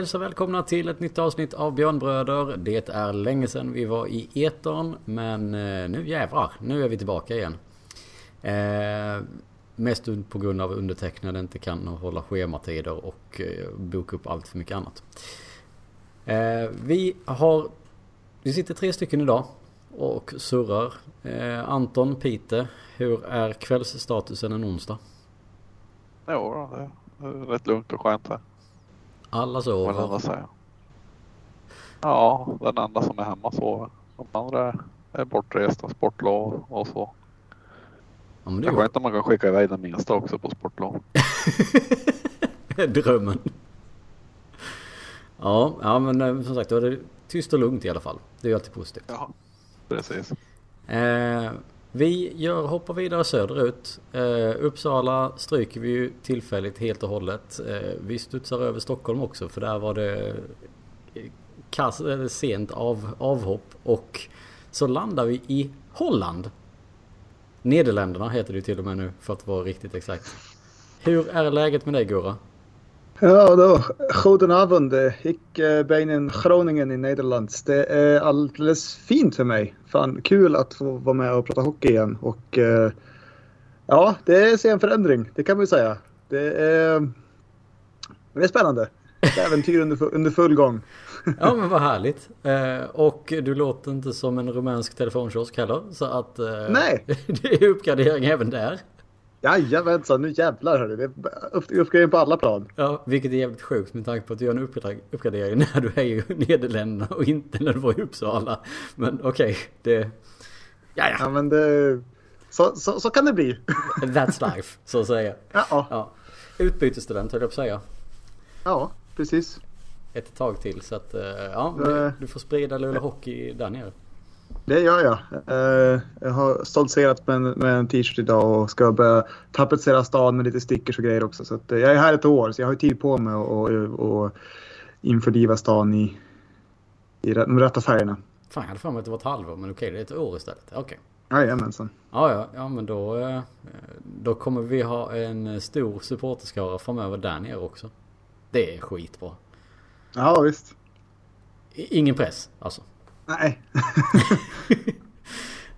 Hälsa hälsar välkomna till ett nytt avsnitt av Björnbröder. Det är länge sedan vi var i etern, men eh, nu jävlar, nu är vi tillbaka igen. Eh, mest på grund av undertecknade inte kan hålla schematider och eh, boka upp allt för mycket annat. Eh, vi har, vi sitter tre stycken idag och surrar. Eh, Anton, Pite, hur är kvällsstatusen en onsdag? Jo, det är rätt lugnt och skönt här. Alla Vad den sover. andra säger. Ja, den enda som är hemma sover. De andra är- bortresta, sportlov och så. Ja, men Det är skönt om man kan skicka iväg den minsta också på sportlov. drömmen. Ja, ja men eh, som sagt då är det tyst och lugnt i alla fall. Det är ju alltid positivt. Ja, precis. Eh, vi gör, hoppar vidare söderut. Eh, Uppsala stryker vi ju tillfälligt helt och hållet. Eh, vi studsar över Stockholm också för där var det eh, kass, eller sent av, avhopp. Och så landar vi i Holland. Nederländerna heter det ju till och med nu för att vara riktigt exakt. Hur är läget med dig Gurra? Ja, då. Goedenavond. Ik eh, ben in Groningen i Nederland. Det är alldeles fint för mig. Fan, kul att få vara med och prata hockey igen. Och eh, ja, det är en förändring. Det kan man ju säga. Det är, det är spännande. Ett äventyr under, under full gång. Ja men vad härligt. Eh, och du låter inte som en rumänsk telefonkiosk heller. Så att eh, Nej. det är uppgradering även där. Jajamensan, nu jävlar hörru. Det är upp- uppgradering på alla plan. Ja, vilket är jävligt sjukt med tanke på att du gör en uppgra- uppgradering när du är i Nederländerna och inte när du var i Uppsala. Men okej, det... Ja, ja. Ja, men det, så, så, så kan det bli. That's life, så att säga. Ja. Utbytesstudent höll jag på att säga. ja precis. Ett tag till så att, eh, ja, du, Eh. du får sprida Luleå Hockey där nere. Det gör jag. Eh, jag har stoltserat med en, med en t-shirt idag och ska börja tapetsera stan med lite stickers och grejer också. Så eh, jag är här ett år så jag har ju tid på mig att införliva stan i, i de rätta färgerna. Fan, jag hade för mig att det var ett halvår, men okej, det är ett år istället. Okej. Jajamensan. Ja, ja, ja, men då, eh, då kommer vi ha en stor supporterskara framöver där nere också. Det är skitbra. Ja visst. Ingen press, alltså. Nej.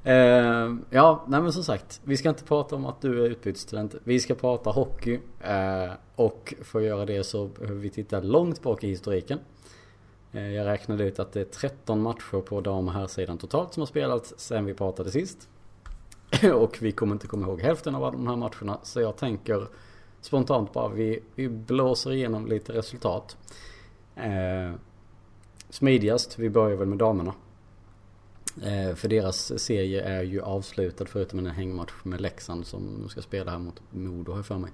uh, ja, nej men som sagt. Vi ska inte prata om att du är utbytesstudent. Vi ska prata hockey. Uh, och för att göra det så behöver vi titta långt bak i historiken. Uh, jag räknade ut att det är 13 matcher på dam och herrsidan totalt som har spelats sen vi pratade sist. och vi kommer inte komma ihåg hälften av alla de här matcherna. Så jag tänker spontant bara vi, vi blåser igenom lite resultat. Smidigast, vi börjar väl med damerna. Eh, för deras serie är ju avslutad förutom en hängmatch med Leksand som de ska spela här mot Modo har jag för mig.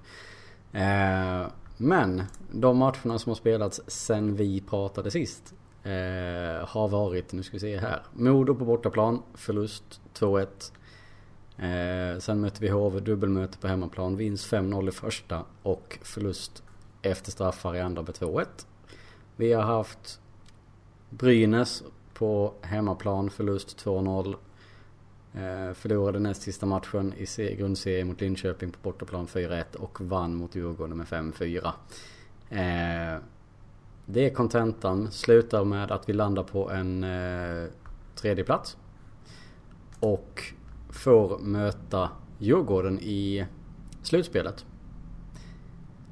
Eh, men de matcherna som har spelats sen vi pratade sist eh, har varit, nu ska vi se här. Modo på bortaplan, förlust 2-1. Eh, sen mötte vi HV, dubbelmöte på hemmaplan, vinst 5-0 i första och förlust efter straffar i andra med 2-1. Vi har haft Brynäs på hemmaplan, förlust 2-0. Eh, förlorade näst sista matchen i grundserien mot Linköping på bortaplan 4-1 och vann mot Djurgården med 5-4. Eh, det är kontentan. Slutar med att vi landar på en eh, tredje plats Och får möta Djurgården i slutspelet.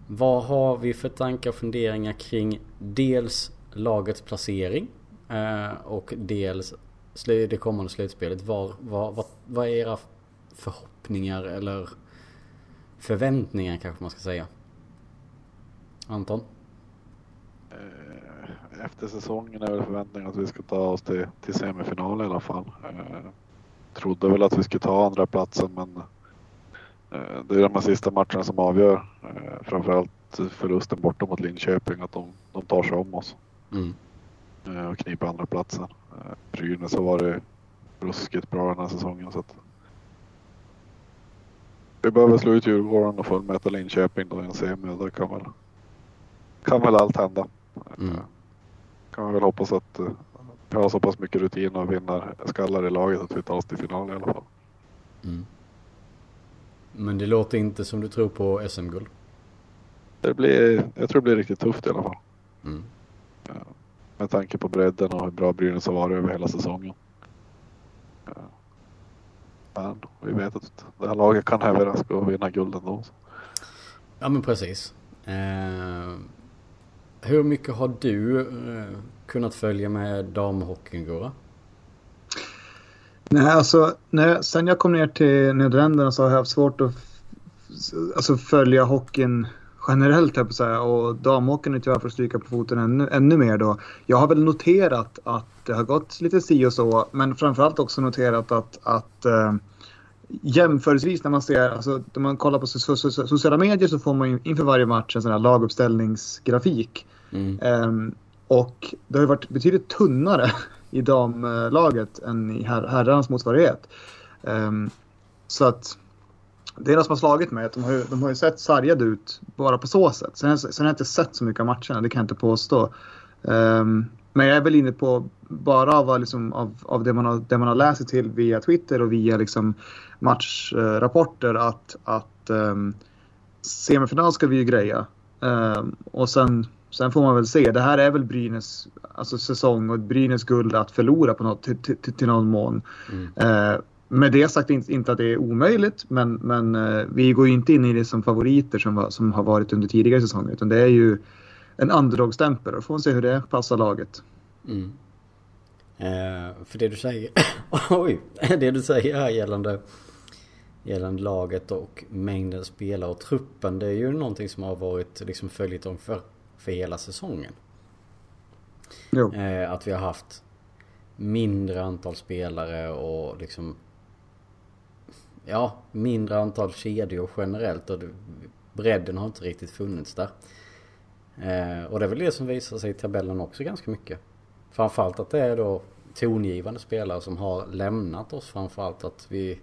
Vad har vi för tankar och funderingar kring dels lagets placering eh, och dels det kommande slutspelet? Var, var, vad, vad är era förhoppningar eller förväntningar kanske man ska säga? Anton? Eh, efter säsongen är väl förväntningen att vi ska ta oss till, till semifinal i alla fall. Eh, trodde väl att vi skulle ta andra platsen men eh, det är de här sista matcherna som avgör. Eh, framförallt förlusten borta mot Linköping att de, de tar sig om oss Mm. eh, och kniper andra platsen. Brynäs har varit ruskigt bra den här säsongen så att vi behöver slå ut Djurgården och få möta Linköping då i en semi och då kan väl, kan väl allt hända. Mm. Eh, Kan man väl hoppas att eh, vi har så pass mycket rutin och vinnar skallar i laget att vi tar oss till final i alla fall. Mm. Men det låter inte som du tror på SM-guld. Det blir, jag tror det blir riktigt tufft i alla fall. Mm. Med tanke på bredden och hur bra Brynäs har varit över hela säsongen. Men vi vet att det här laget kan överraska och vinna guld ändå. Ja men precis. Eh, hur mycket har du eh, kunnat följa med damhockeyn Gora? Nej, alltså när, sen jag kom ner till Nederländerna så har jag haft svårt att alltså, följa hockeyn generellt på säga och är tyvärr för att stryka på foten ännu, ännu mer då. Jag har väl noterat att det har gått lite si och så men framförallt också noterat att, att äh, jämförelsevis när man ser, alltså när man kollar på sociala medier så får man inför varje match en sån här laguppställningsgrafik. Mm. Um, och det har varit betydligt tunnare i damlaget än i her herrarnas motsvarighet. Um, så att det är det som har slagit mig. Att de, har ju, de har ju sett sargade ut bara på så sätt. Sen, sen har jag inte sett så mycket av matcherna, det kan jag inte påstå. Um, men jag är väl inne på, bara av, liksom, av, av det, man har, det man har läst sig till via Twitter och via liksom, matchrapporter att, att um, semifinal ska vi ju greja. Um, och sen, sen får man väl se. Det här är väl Brynäs alltså, säsong och Brynäs guld att förlora på något, till, till, till någon mån. Mm. Uh, med det sagt inte, att det är omöjligt, men, men uh, vi går ju inte in i det som favoriter som, som har varit under tidigare säsonger. Utan det är ju en underdog-stämpel och får man se hur det passar laget. Mm. Eh, för det du säger, oj, det du säger här gällande, gällande laget och mängden spelare och truppen. Det är ju någonting som har varit liksom följetong för, för hela säsongen. Eh, att vi har haft mindre antal spelare och liksom Ja, mindre antal kedjor generellt och bredden har inte riktigt funnits där. Eh, och det är väl det som visar sig i tabellen också ganska mycket. Framförallt att det är då tongivande spelare som har lämnat oss. Framförallt att vi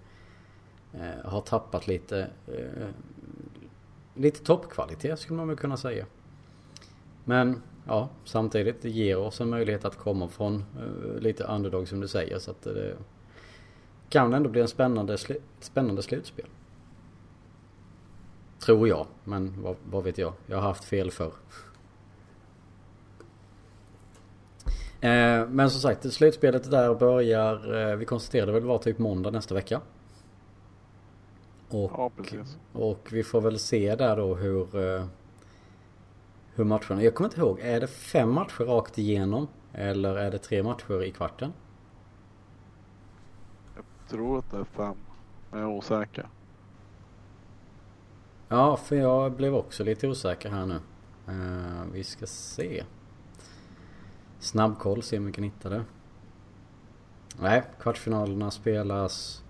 eh, har tappat lite, eh, lite toppkvalitet skulle man väl kunna säga. Men ja, samtidigt det ger oss en möjlighet att komma från eh, lite underdog som du säger. Så att det kan ändå bli en spännande, spännande slutspel. Tror jag, men vad, vad vet jag? Jag har haft fel förr. Eh, men som sagt, slutspelet där börjar, eh, vi konstaterade väl var typ måndag nästa vecka. Och, ja, och vi får väl se där då hur, eh, hur matcherna, jag kommer inte ihåg, är det fem matcher rakt igenom? Eller är det tre matcher i kvarten? Jag tror att det är fem, men jag är osäker. Ja, för jag blev också lite osäker här nu. Uh, vi ska se. Snabbkoll, se om vi kan hitta det. Nej, kvartsfinalerna spelas...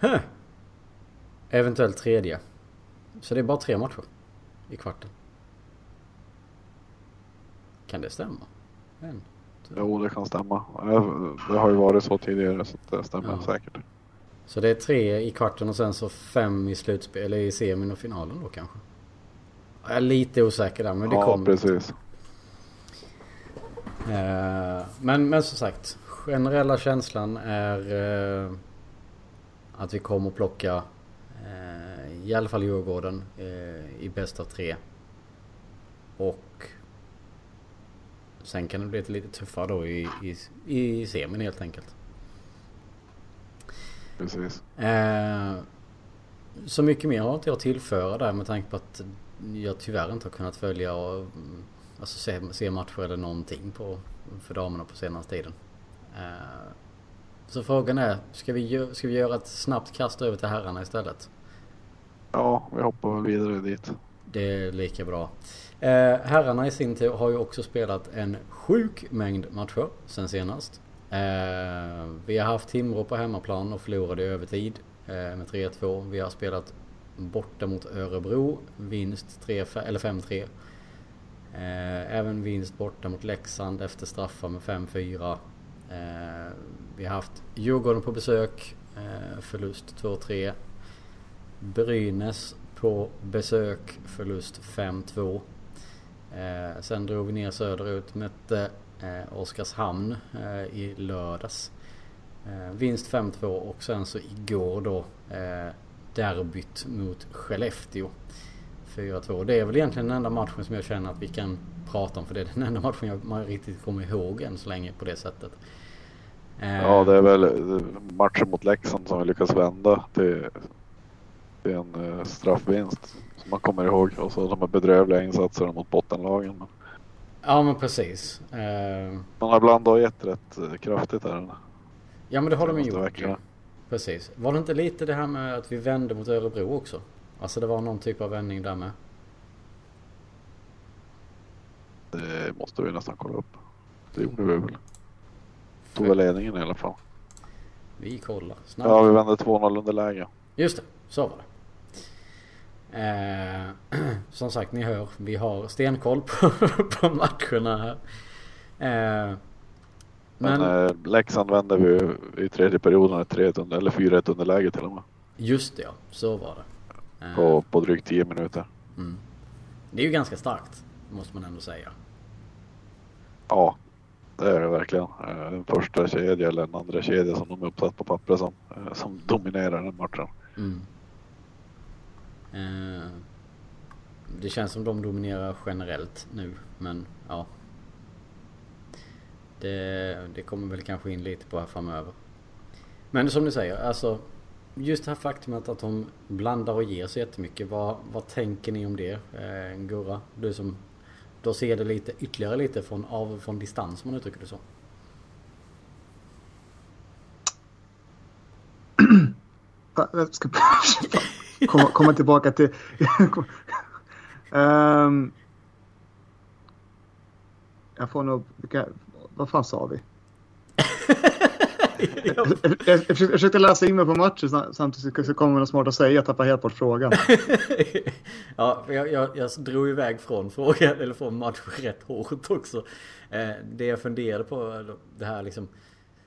Huh. Eventuellt tredje. Så det är bara tre matcher i kvarten. Kan det stämma? En, jo, det kan stämma. Det har ju varit så tidigare så det stämmer ja. säkert. Så det är tre i kvarten och sen så fem i slutspel, eller i semin och finalen då kanske? Jag är lite osäker där men det ja, kommer. Ja precis. Uh, men, men som sagt, generella känslan är uh, att vi kommer plocka uh, i alla fall Djurgården i bäst av tre. Och sen kan det bli lite tuffare då i, i, i semin helt enkelt. Precis. Eh, så mycket mer har inte jag att tillföra där med tanke på att jag tyvärr inte har kunnat följa och alltså se, se matcher eller någonting på, för damerna på senaste tiden. Eh, så frågan är, ska vi, ska vi göra ett snabbt kast över till herrarna istället? Ja, vi hoppar väl vidare dit. Det är lika bra. Eh, herrarna i sin tur har ju också spelat en sjuk mängd matcher sen senast. Eh, vi har haft Timrå på hemmaplan och förlorade i övertid eh, med 3-2. Vi har spelat borta mot Örebro, vinst 3, eller 5-3. Eh, även vinst borta mot Leksand efter straffar med 5-4. Eh, vi har haft Djurgården på besök, eh, förlust 2-3. Brynäs på besök, förlust 5-2. Eh, sen drog vi ner söderut, mötte eh, Oskarshamn eh, i lördags. Eh, vinst 5-2 och sen så igår då eh, derbyt mot Skellefteå. 4-2. Det är väl egentligen den enda matchen som jag känner att vi kan prata om. För det är den enda matchen jag, man riktigt kommer ihåg än så länge på det sättet. Eh, ja, det är väl eh, matchen mot Leksand som vi lyckas vända till, till en eh, straffvinst man kommer ihåg. Och så de här bedrövliga insatserna mot bottenlagen. Ja men precis. Man har blandat gett rätt kraftigt här. Ja men det har de ju gjort. Veckorna. Precis. Var det inte lite det här med att vi vände mot Örebro också? Alltså det var någon typ av vändning där med. Det måste vi nästan kolla upp. Det gjorde vi väl. Tog väl ledningen i alla fall. Vi kollar snabbt. Ja, vi vände 2-0 underläge. Just det, så var det. Eh, som sagt, ni hör. Vi har stenkoll på, på matcherna här. Eh, men, men eh, Leksand vände vi i tredje perioden, 3-1 eller 4-1 underläge till och med. Just det ja, så var det. På, på drygt 10 minuter. Mm. Det är ju ganska starkt, måste man ändå säga. Ja, det är det verkligen. Eh, en första kedja eller en andra kedja som de är uppsatt på pappret som, eh, som dominerar den matchen. Mm. Eh, det känns som de dominerar generellt nu, men ja. Det, det kommer väl kanske in lite på här framöver. Men som du säger, alltså just det här faktumet att de blandar och ger så jättemycket. Vad, vad tänker ni om det? Eh, Gurra, du som då ser det lite ytterligare lite från, av, från distans om man uttrycker det så. Jag ska komma, komma tillbaka till... um, jag får nog... Vad fan sa vi? jag, jag, jag, försökte läsa in mig på matchen samtidigt så kommer något smart att säga. Jag tappade helt bort frågan. ja, jag, jag, jag drog iväg från frågan, eller från matchen rätt hårt också. Eh, det jag funderade på, det här liksom.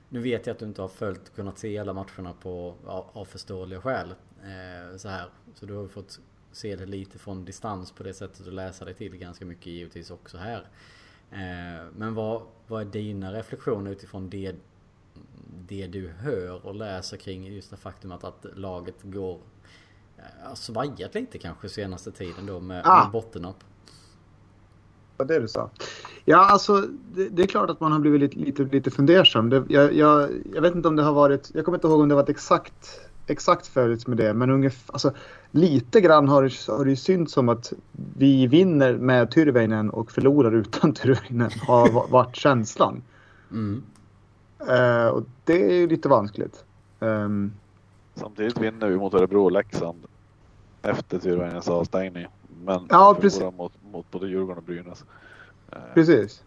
Nu vet jag att du inte har följt, kunnat se alla matcherna på, av, av förståeliga skäl. Eh, så här. Så du har fått se det lite från distans på det sättet och läsa dig till ganska mycket givetvis också här. Eh, men vad, vad är dina reflektioner utifrån det det du hör och läser kring just det faktumet att laget går har svajat lite kanske senaste tiden då med, ah. med bottennapp. Vad det du sa. Ja, alltså det, det, är klart att man har blivit lite, lite, lite fundersam. Det, jag, jag, jag, vet inte om det har varit, jag kommer inte ihåg om det varit exakt, exakt förut med det, men ungefär, alltså, lite grann har det, har det synts som att vi vinner med Tyrväinen och förlorar utan Tyrväinen har varit känslan. Mm. Uh, och det är ju lite vanskligt. Um, Samtidigt vinner vi mot Örebro och Leksand efter Tyrväinens avstängning. Men ja, precis. Mot, mot både Djurgården och Brynäs. Uh, precis.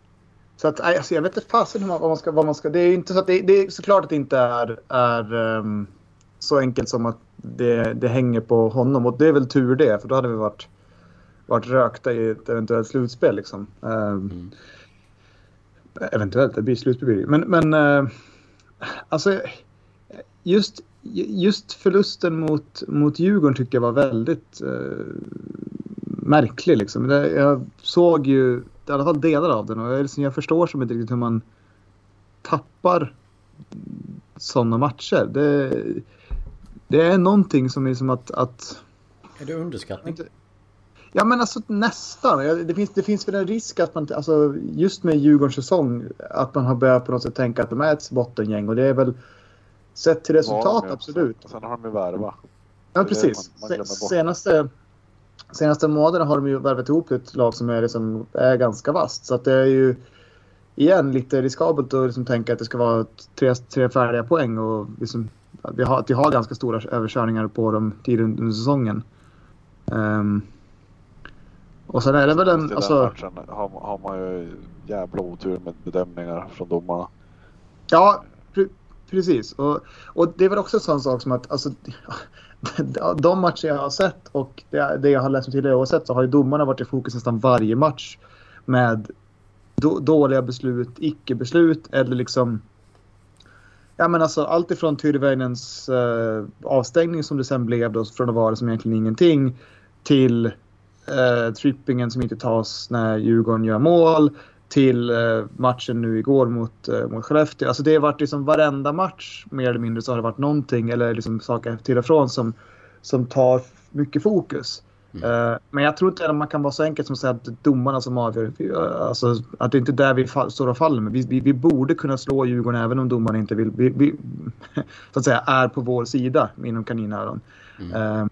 Så att, alltså, jag vet inte fasen vad man ska, vad man ska... Det är inte så att det, det är såklart att det inte är, är um, så enkelt som att det, det hänger på honom. Och det är väl tur det, för då hade vi varit, varit rökta i ett eventuellt slutspel. Liksom. Um, mm. Eventuellt, det blir slutspel. Men, men uh, alltså just, just förlusten mot, mot Djurgården tycker jag var väldigt uh, märklig. Liksom. Jag såg ju i alla fall delar av den och jag, liksom, jag förstår som inte riktigt hur man tappar sådana matcher. Det, det är någonting som är som att... att är det underskattning? Ja men alltså nästan. Det finns, det finns väl en risk att man, alltså, just med Djurgårdens säsong, att man har börjat på något sätt tänka att de är ett bottengäng och det är väl sett till resultat ja, absolut. Sen har de ju värva. Ja precis. Man, man senaste, senaste månaderna har de ju värvat ihop ett lag som är, liksom, är ganska vast. Så att det är ju igen lite riskabelt att liksom tänka att det ska vara tre, tre färdiga poäng och liksom, vi har, att vi har ganska stora överkörningar på dem tidigt under säsongen. Um, och sen är det väl en... Alltså, matchen har, har man ju jävla otur med bedömningar från domarna. Ja, pre precis. Och, och det är väl också en sån sak som att alltså, de matcher jag har sett och det, det jag har läst om tidigare oavsett så har ju domarna varit i fokus nästan varje match med då, dåliga beslut, icke-beslut eller liksom Ja men alltså allt ifrån Tyrväinens eh, avstängning som det sen blev då från att vara som egentligen ingenting till eh, trippingen som inte tas när Djurgården gör mål till eh, matchen nu igår mot, eh, mot Skellefteå. Alltså det har varit liksom varenda match mer eller mindre så har det varit någonting eller liksom saker till och från som, som tar mycket fokus. Mm. Men jag tror inte att man kan vara så enkelt som att säga att domarna som avgör. Alltså, att det inte är där vi står och faller. Men vi, vi, vi, borde kunna slå Djurgården även om domarna inte vill. Vi, så att säga är på vår sida inom kaninöron. Mm.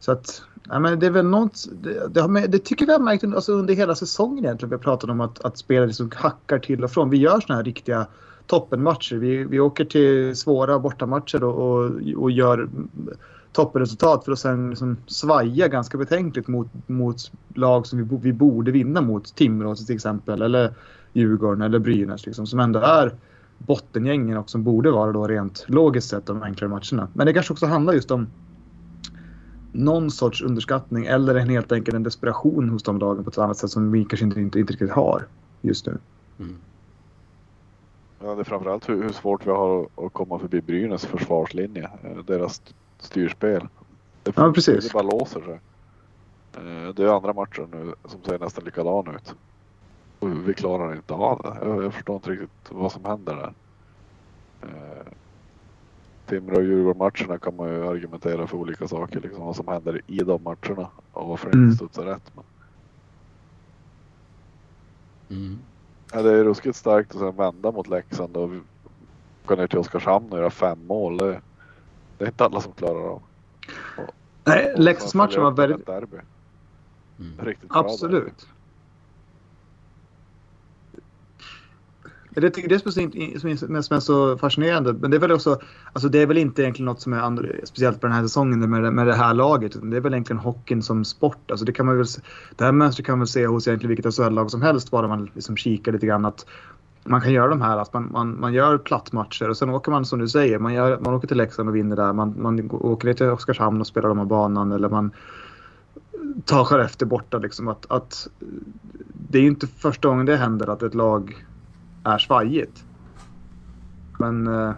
Så att Ja, men det är väl något, det, det, det tycker vi har märkt alltså under hela säsongen egentligen. Vi har pratat om att, att spelare liksom hackar till och från. Vi gör såna här riktiga toppenmatcher. Vi, vi åker till svåra bortamatcher och, och, och gör toppenresultat för att sen liksom svaja ganska betänkligt mot, mot lag som vi, vi borde vinna mot. Timrå till exempel eller Djurgården eller Brynäs liksom, som ändå är bottengängen och som borde vara då rent logiskt sett de enklare matcherna. Men det kanske också handlar just om någon sorts underskattning eller en helt enkelt en desperation hos de lagen på ett annat sätt som vi kanske inte, inte, inte riktigt har just nu. Mm. Ja, det är framförallt hur, hur svårt vi har att komma förbi Brynäs försvarslinje. Eh, deras styrspel. Det, ja, precis. det bara låser sig. Eh, det är andra matcher nu som ser nästan likadan ut. Och vi klarar inte av det. Jag, jag förstår inte riktigt vad som händer där. Eh, Timrå och Djurgården-matcherna kan man ju argumentera för olika saker. Liksom vad som händer i de matcherna och varför det inte mm. studsar rätt. Men... Mm. Ja, det är ruskigt starkt att sen vända mot Leksand och åka ner till Oskarshamn och göra fem mål. Det, det är inte alla som klarar av. Nej, Leksandsmatchen var väldigt... Derby. Mm. Riktigt Absolut. Det tycker det som är, så fascinerande. Men det är väl också, alltså det är väl inte egentligen något som är andra, speciellt på den här säsongen med, med det här laget. Det är väl egentligen hockeyn som sport. Alltså det, kan man väl, det här mönstret kan man väl se hos egentligen vilket SHL-lag som helst bara man liksom kikar lite grann. Att man kan göra de här, att man, man, man gör plattmatcher och sen åker man som du säger, man, gör, man åker till Leksand och vinner där. Man, man åker ner till Oskarshamn och spelar de här banan eller man tar Skellefteå borta. Liksom, att, att, det är ju inte första gången det händer att ett lag är svajigt. Men eh,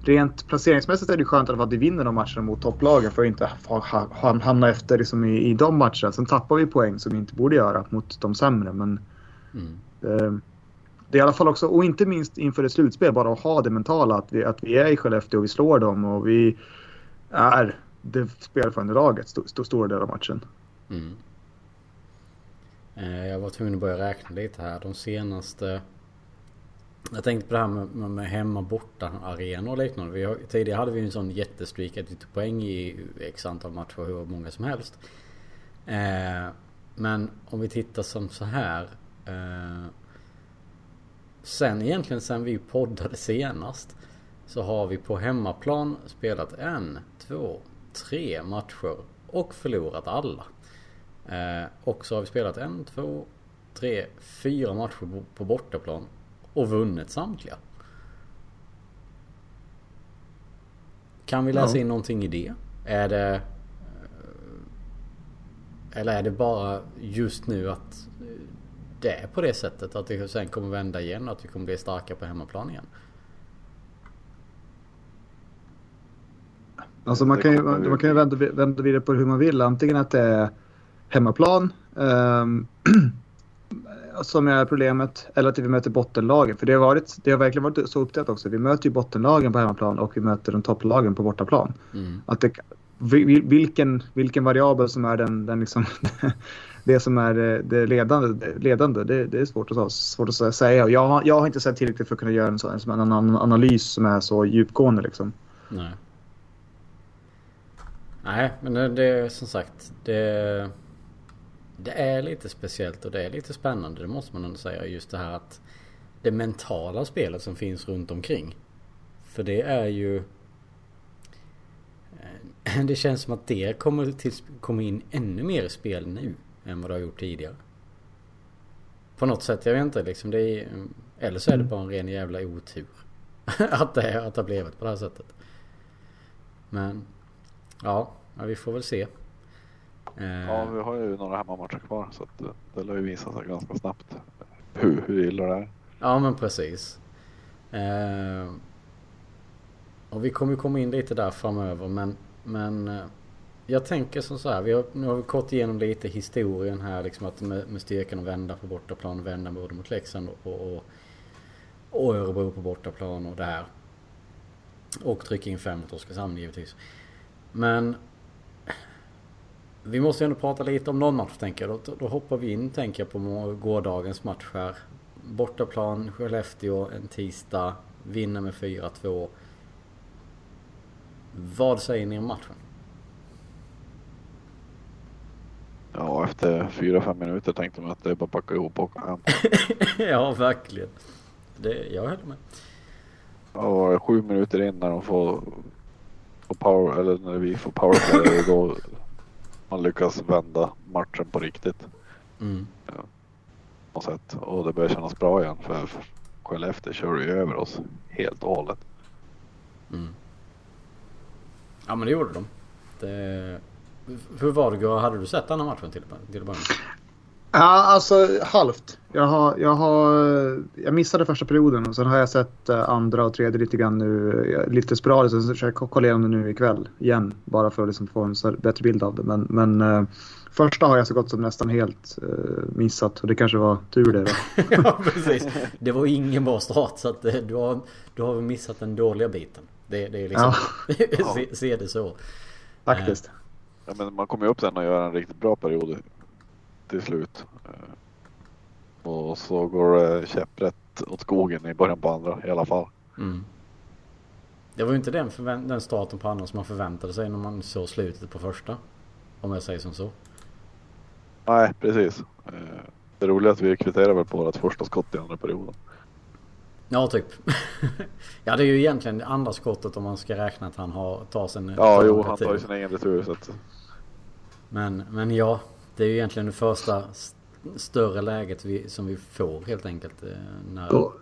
rent placeringsmässigt är det skönt att vi vinner de matcherna mot topplagen för att inte ha, ha, hamna efter liksom i, i de matcherna. Sen tappar vi poäng som vi inte borde göra mot de sämre. Men mm. eh, det är i alla fall också, och inte minst inför ett slutspel, bara att ha det mentala att vi, att vi är i Skellefteå och vi slår dem och vi är det spelförande laget st st stora delar av matchen. Mm. Eh, jag var tvungen att börja räkna lite här. De senaste jag tänkte på det här med, med, med hemma borta arenor och liknande. Vi har, tidigare hade vi en sån jättestreak att vi tog poäng i x antal matcher, hur många som helst. Eh, men om vi tittar som så här. Eh, sen egentligen sen vi poddade senast. Så har vi på hemmaplan spelat en, två, tre matcher och förlorat alla. Eh, och så har vi spelat en, två, tre, fyra matcher på, bortaplan och vunnit samtliga. Kan vi läsa in någonting i det? Är det... Eh, eller är det bara just nu att det är på det sättet att det sen kommer vända igen och att vi kommer bli starka på hemmaplan igen? Alltså man kan ju, man kan ju vända, vända vidare på hur man vill. Antingen att det är hemmaplan. Um, som är problemet. Eller att vi möter bottenlagen. För det har, varit, det har verkligen varit så uppdelat också. Vi möter ju bottenlagen på hemmaplan och vi möter de topplagen på bortaplan. Mm. Att det, vilken, vilken variabel som är den, den liksom, det som är eh, det ledande, ledande det, det är svårt att, svårt att säga. Jag har, jag har inte sett tillräckligt för att kunna göra en, sån, en, en analys som är så djupgående. Liksom. Nej. Nej, men det, det är som sagt. Det det är lite speciellt och det är lite spännande, det måste man ändå säga. Just det här att det mentala spelet som finns runt omkring. För det är ju... Eh, det känns som att det kommer, till, kommer in ännu mer i spel nu än vad det har gjort tidigare. På något sätt, jag vet inte liksom. Det är, eller så är det bara en ren jävla otur. att, det, att det har blivit på det här sättet. Men ja, vi får väl se. Ja, vi har ju några hemmamatcher kvar så att det lär ju visa sig ganska snabbt hur, hur illa det är. Ja, men precis. Eh, och vi kommer ju komma in lite där framöver men, men eh, jag tänker som så här. Vi har, nu har vi kort igenom lite historien här liksom att med, med styrkan att vända på bortaplan, vända både mot Leksand och, och, och Örebro på bortaplan och det här. Och trycka in fem mot Oskarshamn givetvis. Men Vi måste ju ändå prata lite om någon match tänker jag. Då, då hoppar vi in tänker jag på gårdagens match här. Bortaplan, Skellefteå en tisdag. Vinner med 4-2. Vad säger ni om matchen? Ja, efter fyra fem minuter tänkte man att det är bara att packa ihop och hem. ja, verkligen. Det, jag håller med. Ja, sju minuter in när de får, får power, eller när vi får powerplay, då man lyckas vända matchen på riktigt. Mm. Ja. Och, sätt. och det börjar kännas bra igen för Skellefteå kör ju över oss helt och hållet. Mm. Ja men det gjorde de. Det... Hur var det? Hade du sett den här matchen till, till början? Ja, alltså halvt. Jag, har, jag, har, jag missade första perioden och sen har jag sett eh, andra och tredje lite grann nu. Lite sporadiskt. Så försöker jag kolla igenom det nu ikväll igen. Bara för att liksom få en bättre bild av det. Men, men uh, första har jag så gott som nästan helt uh, missat. Och det kanske var tur det. ja, precis. Det var ingen bra start. Så att, du, har, du har missat den dåliga biten. Det, det är liksom... Ja. se, se, det så. Faktiskt. Ja, men man kommer ju upp sen och gör en riktigt bra period till slut. Och så går det käpprätt åt skogen i början på andra i alla fall. Mm. Det var ju inte den, den starten på andra som man förväntade sig när man såg slutet på första. Om jag säger som så. Nej, precis. Det roliga är att vi kvitterar väl på vårt första skott i andra perioden. Ja, typ. ja, det är ju egentligen andra skottet om man ska räkna att han har, tar sin... Ja, jo, han tar ju sin egen retur. Så att... men, men ja, det är ju egentligen det första större läget vi, som vi får helt enkelt. eh, När... Och,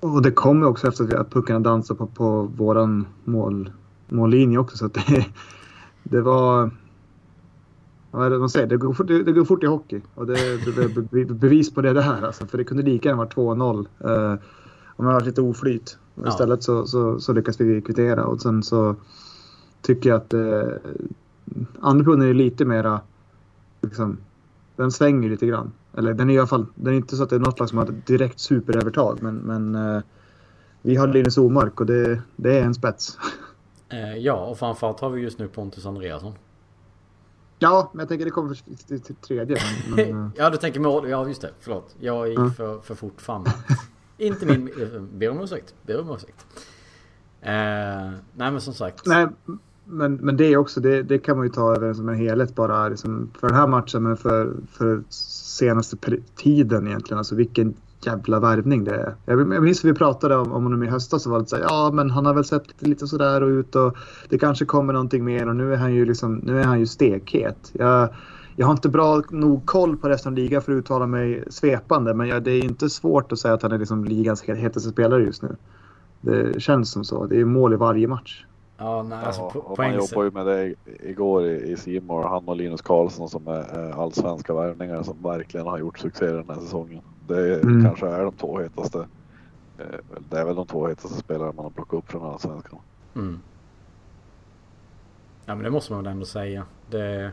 och det kommer också efter att puckarna dansar på, på våran mål, mållinje också. Så det, det var... Vad är det man säger? Det går, fort, det, det går fort i hockey. Och det, det, det är bevis på det, det här. Alltså, för det kunde lika gärna varit 2-0. Eh, om man har lite oflyt. Ja. Istället så, så, så lyckas vi kvittera. Och sen så tycker jag att eh, andra perioden är lite mera... Liksom, den svänger lite grann. Eller den är i alla fall, den är inte så att det är något lag som har ett direkt superövertag. Men, men eh, vi har Linus Omark och det, det är en spets. Eh, ja, och framförallt har vi just nu Pontus Andreasson. Ja, men jag tänker det kommer till, till tredje. Men, men, ja, du tänker mål. Ja, just det. Förlåt. Jag gick mm. för, för fort fram. inte min... Ber om ursäkt. Ber om ursäkt. Eh, nej, men som sagt. Nej, men, men det är också, det, det kan man ju ta över som en helhet bara liksom för den här matchen men för, för senaste tiden egentligen. Alltså vilken jävla värvning det är. Jag minns att vi pratade om, om honom i höstas så var det så här, ja men han har väl sett lite sådär och ut och det kanske kommer någonting mer och nu är han ju liksom, nu är han ju stekhet. Jag, jag har inte bra nog koll på resten av ligan för att uttala mig svepande men jag, det är inte svårt att säga att han är liksom ligans hetaste spelare just nu. Det känns som så. Det är mål i varje match. Ja, nej, alltså, ja, och man jobbar ju med det igår i Simor. Han och Linus Karlsson som är allsvenska värvningar som verkligen har gjort succé den här säsongen. Det mm. kanske är de två hetaste. Eh, det är väl de två hetaste spelarna man har plockat upp från allsvenskan. Mm. Ja men det måste man väl ändå säga. Det...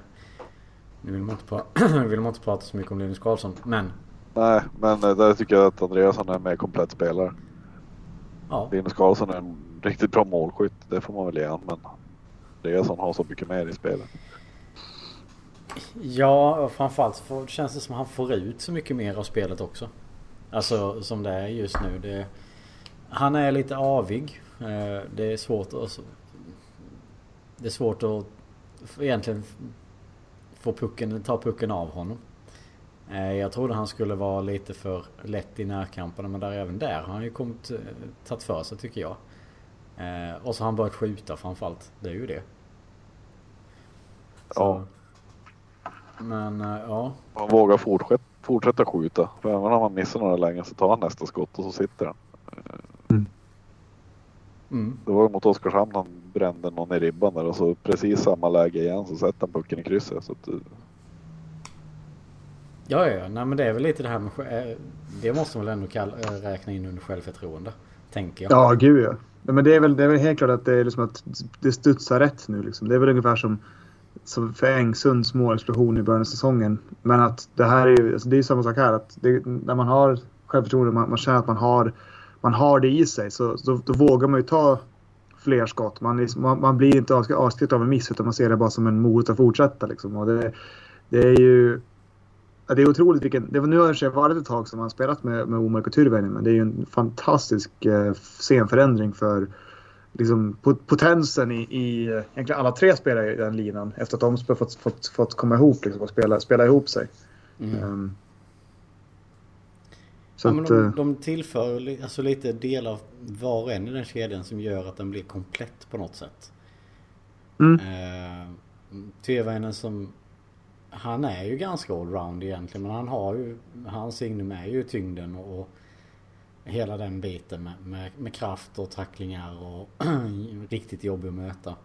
Nu vill man, inte prata, vill man inte prata så mycket om Linus Karlsson, men... Nej, men eh, där tycker jag att Andreasson är en mer komplett spelare. Ja. Linus Karlsson är en riktigt bra målskytt, det får man väl ge han, men han har så mycket mer i spelet. Ja, och framförallt så känns det som att han får ut så mycket mer av spelet också. Alltså som det är just nu. Det, han är lite avig. Eh, det är svårt att... Det är svårt att egentligen få pucken, ta pucken av honom. Eh, jag trodde han skulle vara lite för lätt i närkamperna men där, även där har han ju kommit, eh, tagit för sig tycker jag. Och så har han börjat skjuta framförallt. Det är ju det. Så. Ja. Men uh, ja. Man vågar fortsätta, fortsätta skjuta. För även om man missar några lägen så tar han nästa skott och så sitter han. Mm. Mm. Det var mot Oskarshamn han brände någon i ribban där och så precis samma läge igen så sätter han pucken i krysset. Så att, eh. Ja, ja, nej men det är väl lite det här med... Eh, det måste man väl ändå kalla, räkna in under självförtroende. Tänker jag. Ja, gud ja. Men det är väl, det är väl helt klart att det är liksom att det studsar rätt nu liksom. Det är väl ungefär som som för Engsunds målexplosion i början av säsongen. Men att det här är ju, alltså det är samma sak här. Att det, när man har självförtroende, man, man känner att man har, man har det i sig. Så då, då vågar man ju ta fler skott. Man, man, man blir inte avskräckt av en miss utan man ser det bara som en morot att fortsätta. Liksom. Och det, det är ju det är otroligt vilken... Det var, nu har det varit ett tag som han spelat med, med Omark och Tyrväinen men det är ju en fantastisk eh, scenförändring för liksom, potensen i, i egentligen alla tre spelare i den linan efter att de har fått, fått, fått komma ihop liksom, och spela, spela ihop sig. Mm. Um, så ja, men de, eh, de tillför alltså lite delar var och en i den kedjan som gör att den blir komplett på något sätt. Mm. Uh, Tyrväinen som han är ju ganska allround egentligen men han har ju, hans signum är ju tyngden och, och hela den biten med, med, med, kraft och tacklingar och riktigt jobbig att möta.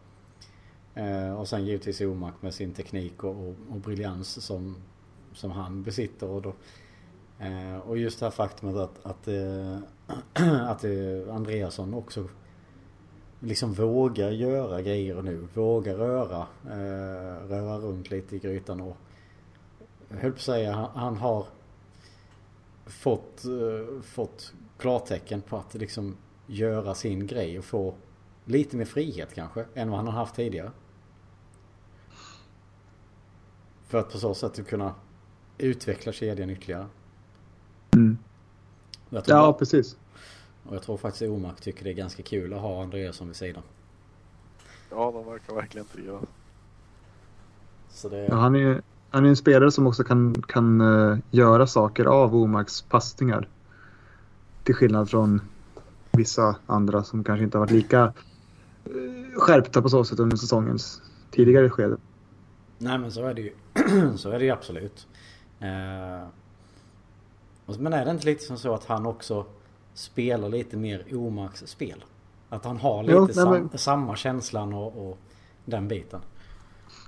Eh, och sen givetvis Omak med sin teknik och, och, och briljans som, som han besitter. Och, då, eh, och just det här faktumet att, att, eh, att eh, Andreasson också liksom vågar göra grejer nu. Vågar röra, eh, röra runt lite i grytan och jag höll på att säga, han, han har fått, eh, fått klartecken på att liksom göra sin grej och få lite mer frihet kanske än vad han har haft tidigare. För att på så sätt kunna utveckla kedjan ytterligare. Mm. Ja, precis. Och jag tror faktiskt Omark tycker det är ganska kul att ha Andreasson vid sidan. Ja, de verkar verkligen trivas. Det... ja, han, är, han är en spelare som också kan, kan uh, göra saker av Omarks passningar. Till skillnad från vissa andra som kanske inte har varit lika uh, skärpta på så sätt under säsongens tidigare skede. Nej men så är det ju. så är det ju absolut. Uh, men är det inte lite som så att han också spelar lite mer Omarks spel. Att han har lite jo, sam men... samma känslan och, och, den biten.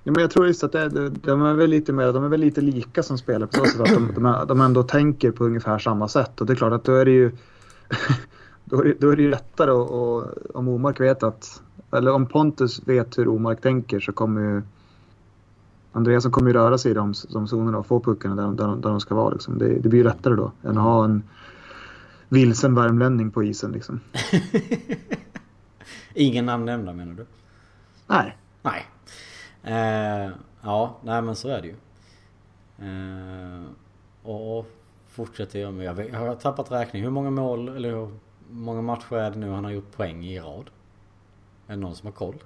Ja, men jag tror just att det, de är väl lite mer, de är väl lite lika som spelare på så sätt att de, de, de ändå tänker på ungefär samma sätt. Och det är klart att då är det ju då är det, då är det ju lättare och, och om Omark vet att, eller om Pontus vet hur Omark tänker så kommer ju Andreasson kommer ju röra sig i de, de zonerna och få puckarna där, där, där de ska vara. Liksom. Det, det blir lättare då än att ha en vilsen värmlänning på isen liksom. Ingen namn nämnda menar du? Nej. Nej. Eh, ja, nej men så är det ju. Eh, och fortsätter jag med. Jag har tappat räkning. Hur många mål eller hur många matcher är det nu han har gjort poäng i rad? Är det någon som har koll?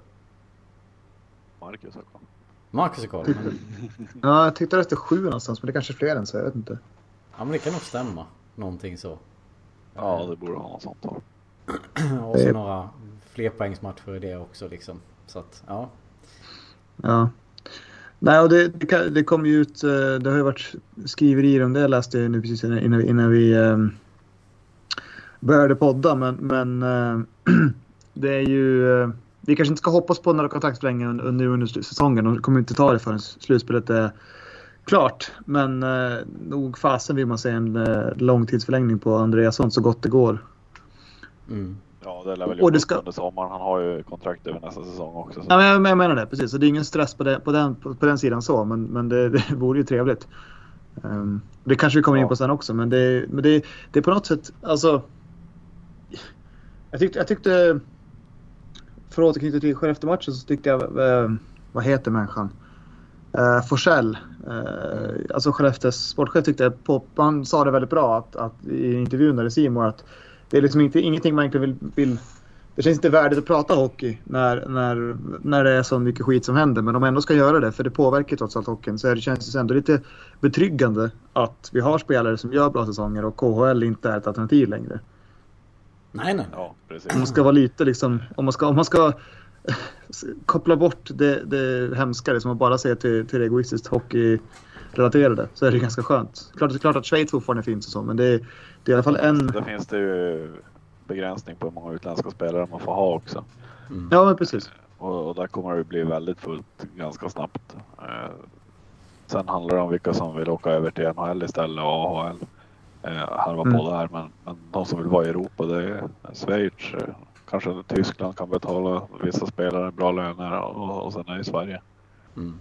Marcus har koll. Marcus har koll. Men... ja, jag tyckte det stod sju någonstans men det är kanske är fler än så. Jag vet inte. Ja men det kan nog stämma. Någonting så. Ja, det borde ha något sånt. och så några flerpoängsmatcher i det också liksom. Så att, ja. Ja. Nej, och det, det, det kom ju ut, eh, det har ju varit skriverier om det läste jag nu precis innan, vi, innan vi um, började podda. Men, men uh, det är ju, uh, vi kanske inte ska hoppas på några kontaktsprängningar under, under, under säsongen. De kommer inte ta det förrän slutspelet är klart. Men eh, nog fasen vill man se en eh, långtidsförlängning på Andreasson så gott det går. Mm. Ja, det lär väl och det ska... under sommaren. Han har ju kontrakt över nästa säsong också. Så. Ja, men jag, jag menar det, precis. Så det är ingen stress på, det, på, den, på, på den sidan så, men, men det, det vore ju trevligt. Um, det kanske vi kommer ja. in på sen också, men det, men det, det är på något sätt, alltså. Jag tyckte, jag tyckte för att återknyta till Skellefteå-matchen så tyckte jag, eh, vad heter människan? Eh, Forsell, eh, alltså Skellefteås sportchef tyckte på, han sa det väldigt bra att, att i intervjun där i Simor att det är liksom inte, ingenting man egentligen vill, vill det känns inte värdigt att prata hockey när, när, när det är så mycket skit som händer. Men om man ändå ska göra det, för det påverkar trots allt hockeyn, så är det, känns det ändå lite betryggande att vi har spelare som gör bra säsonger och KHL inte är ett alternativ längre. Nej, nej. Ja, precis. Om man ska vara lite liksom, om man ska, om man ska koppla bort det, det hemska, som att bara se till, till det egoistiskt hockeyrelaterade så är det ganska skönt. Klart, det är klart att Schweiz fortfarande finns och så, men det, är, det är i alla fall en... Då finns det ju begränsning på hur många utländska spelare man får ha också. Mm. Ja, men precis. Och, och, där kommer det bli väldigt fullt ganska snabbt. Eh, sen handlar det om vilka som vill åka över till NHL istället och AHL. Eh, harva mm. på där, men, men de som vill vara i Europa, det är Schweiz, eh, kanske Tyskland kan betala vissa spelare bra löner och, och sen är det Sverige. Mm.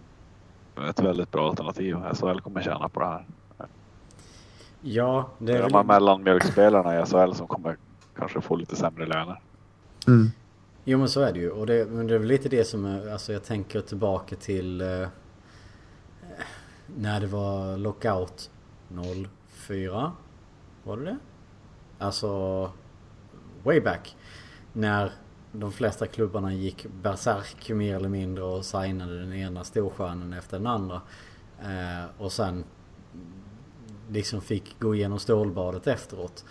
Ett väldigt bra alternativ. SHL kommer tjäna på det här. Ja, det är de här mellanmjölkspelarna i SHL som kommer kanske få lite sämre löner. Mm. Jo men så är det ju. Och det, men det är väl lite det som är, alltså jag tänker tillbaka till eh, när det var lockout 04. Var det det? Alltså way back. När de flesta klubbarna gick berserk mer eller mindre och signade den ena storstjärnan efter den andra. Eh, och sen liksom fick gå igenom stålbadet efteråt.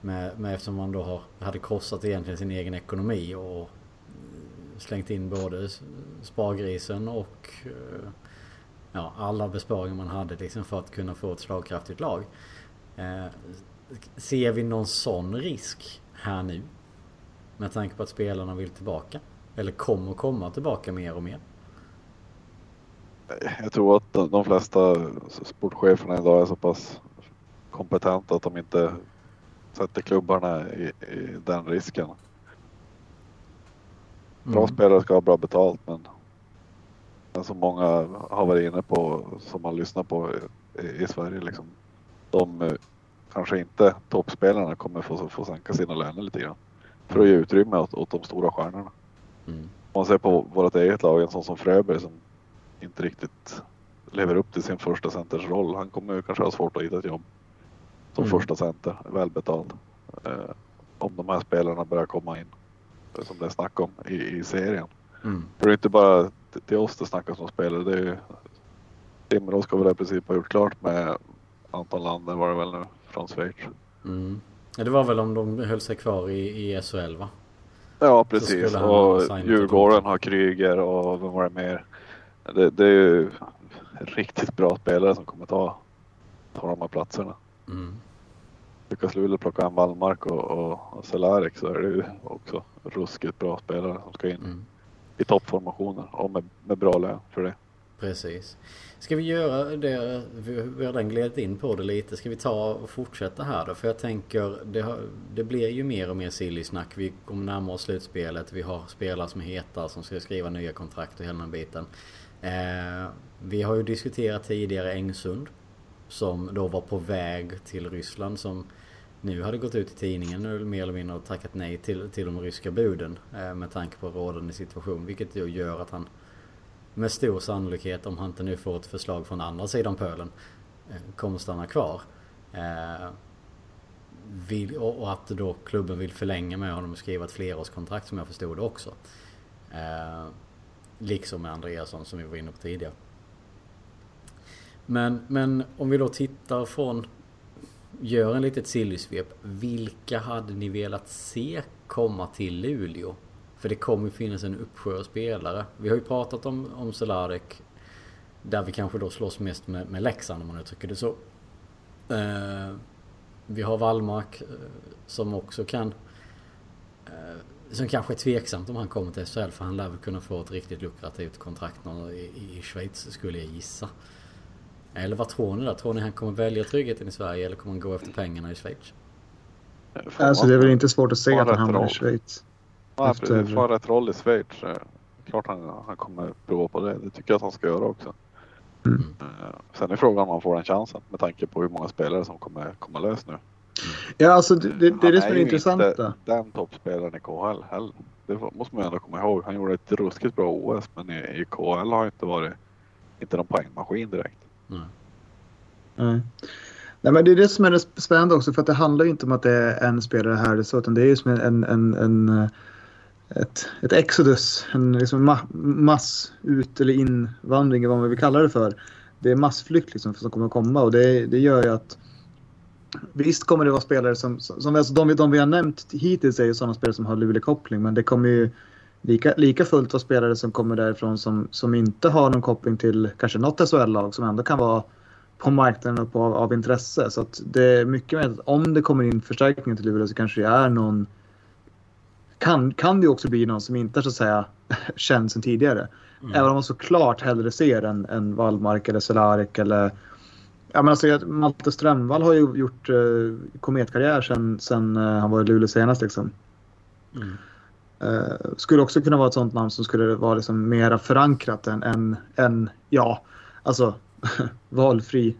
Med, med eftersom man då har, hade krossat egentligen sin egen ekonomi och eh, slängt in både spargrisen och eh, ja, alla besparingar man hade liksom för att kunna få ett slagkraftigt lag. Eh, ser vi någon sån risk här nu? Med tanke på att spelarna vill tillbaka? Eller kommer komma tillbaka mer och mer? Jag tror att de flesta sportcheferna idag är så pass kompetenta att de inte sätter klubbarna i, i den risken. Bra mm. spelare ska ha bra betalt men som många har varit inne på som man lyssnar på i, i Sverige liksom. De eh, kanske inte toppspelarna kommer få, få sänka sina löner lite grann. För att ge utrymme åt, åt de stora stjärnorna. Mm. Om man ser på vårt eget lag, en sån som Fröberg som inte riktigt lever upp till sin första centers roll. Han kommer kanske ha svårt att hitta ett jobb som mm. första center, välbetald. Eh, om de här spelarna börjar komma in som det är snack om i, i serien. Mm. För det är inte bara till oss det snackas om spelare. Det är ju Timrå ska väl i princip ha gjort klart med Anton Lander var det väl nu från Schweiz. Mm. Ja, det var väl om de höll sig kvar i, i SHL va? Ja precis och Djurgården har Kryger och vem var det mer? Det, det är ju riktigt bra spelare som kommer ta, ta de här platserna. Mm. Lyckas Luleå plocka en Wallmark och, och, och Cehlarik så är det ju också ruskigt bra spelare som ska in mm. i toppformationer och med, med bra lön för det. Precis. Ska vi göra det, vi har redan glidit in på det lite. Ska vi ta och fortsätta här då? För jag tänker, det, har, det blir ju mer och mer silly-snack. Vi kommer närma oss slutspelet. Vi har spelare som är heta som ska skriva nya kontrakt och hela den biten. Eh, vi har ju diskuterat tidigare Engsund. Som då var på väg till Ryssland som nu hade gått ut i tidningen nu mer eller mindre och tackat nej till, till de ryska buden. Eh, med tanke på rådande situation. Vilket då gör att han med stor sannolikhet, om han inte nu får ett förslag från andra sidan pölen, eh, kommer stanna kvar. Eh, vill, och, att då klubben vill förlänga med honom och skriva ett flerårskontrakt som jag förstod det också. Eh, liksom med Andreasson som vi var inne på tidigare. Men, men om vi då tittar från Gör en litet sillysvep. Vilka hade ni velat se komma till Luleå? För det kommer ju finnas en uppsjö av spelare. Vi har ju pratat om, om Cehlarik. Där vi kanske då slåss mest med, med Leksand om man uttrycker det så. Eh, vi har Wallmark eh, som också kan... Eh, som kanske är tveksamt om han kommer till SHL för han lär väl kunna få ett riktigt lukrativt kontrakt i, i Schweiz skulle jag gissa. Eller vad tror ni då? Tror ni han kommer välja tryggheten i Sverige eller kommer han gå efter pengarna i Schweiz? Alltså det är väl inte svårt att se att han hamnar i Schweiz. Ja, efter... Får han rätt roll i Schweiz. Klart han, han kommer prova på det. Det tycker jag att han ska göra också. Mm. Eh, sen är frågan om han får den chansen med tanke på hur många spelare som kommer komma lös nu. Ja, alltså det, det, det är det som är, är intressant. Inte den toppspelaren i KHL heller. Det måste man ändå komma ihåg. Han gjorde ett ruskigt bra OS men i, i KHL har inte varit inte någon poängmaskin direkt. Nej. Nej. Nej, men det är det som är spännande också för att det handlar ju inte om att det är en spelare här så utan det är ju som en, en, en ett, ett exodus, en liksom ma mass ut eller invandring, vad man vill kalla det för. Det är massflykt liksom som kommer att komma och det, det gör ju att Visst kommer det vara spelare som, som alltså de, de vi har nämnt hittills är ju sådana spelare som har Luleå-koppling men det kommer ju lika, lika fullt vara spelare som kommer därifrån som, som inte har någon koppling till kanske något SHL-lag som ändå kan vara på marknaden och på, av, av intresse. Så att det är mycket mer att om det kommer in förstärkningar till Luleå så kanske det är någon kan, kan det också bli någon som inte så att säga känd sedan tidigare. Mm. Även om man såklart hellre ser en, en Wallmark eller Cehlarik eller Ja, men alltså, Malte Strömvall har ju gjort uh, kometkarriär sen, sen uh, han var i Luleå senast. Liksom. Mm. Uh, skulle också kunna vara ett sånt namn som skulle vara liksom mera förankrat än, än, än ja, alltså valfri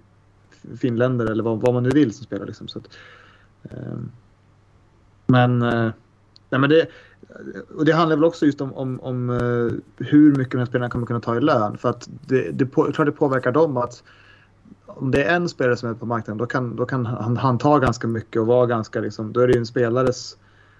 finländare eller vad, vad, man nu vill som spelar. Liksom. Så att, men Nej, men det, och det handlar väl också just om, om, om uh, hur mycket de här spelarna kommer kunna ta i lön. För att det, det, på, klart det påverkar dem att om det är en spelare som är på marknaden då kan, då kan han, han ta ganska mycket och vara ganska liksom, då är det ju en spelares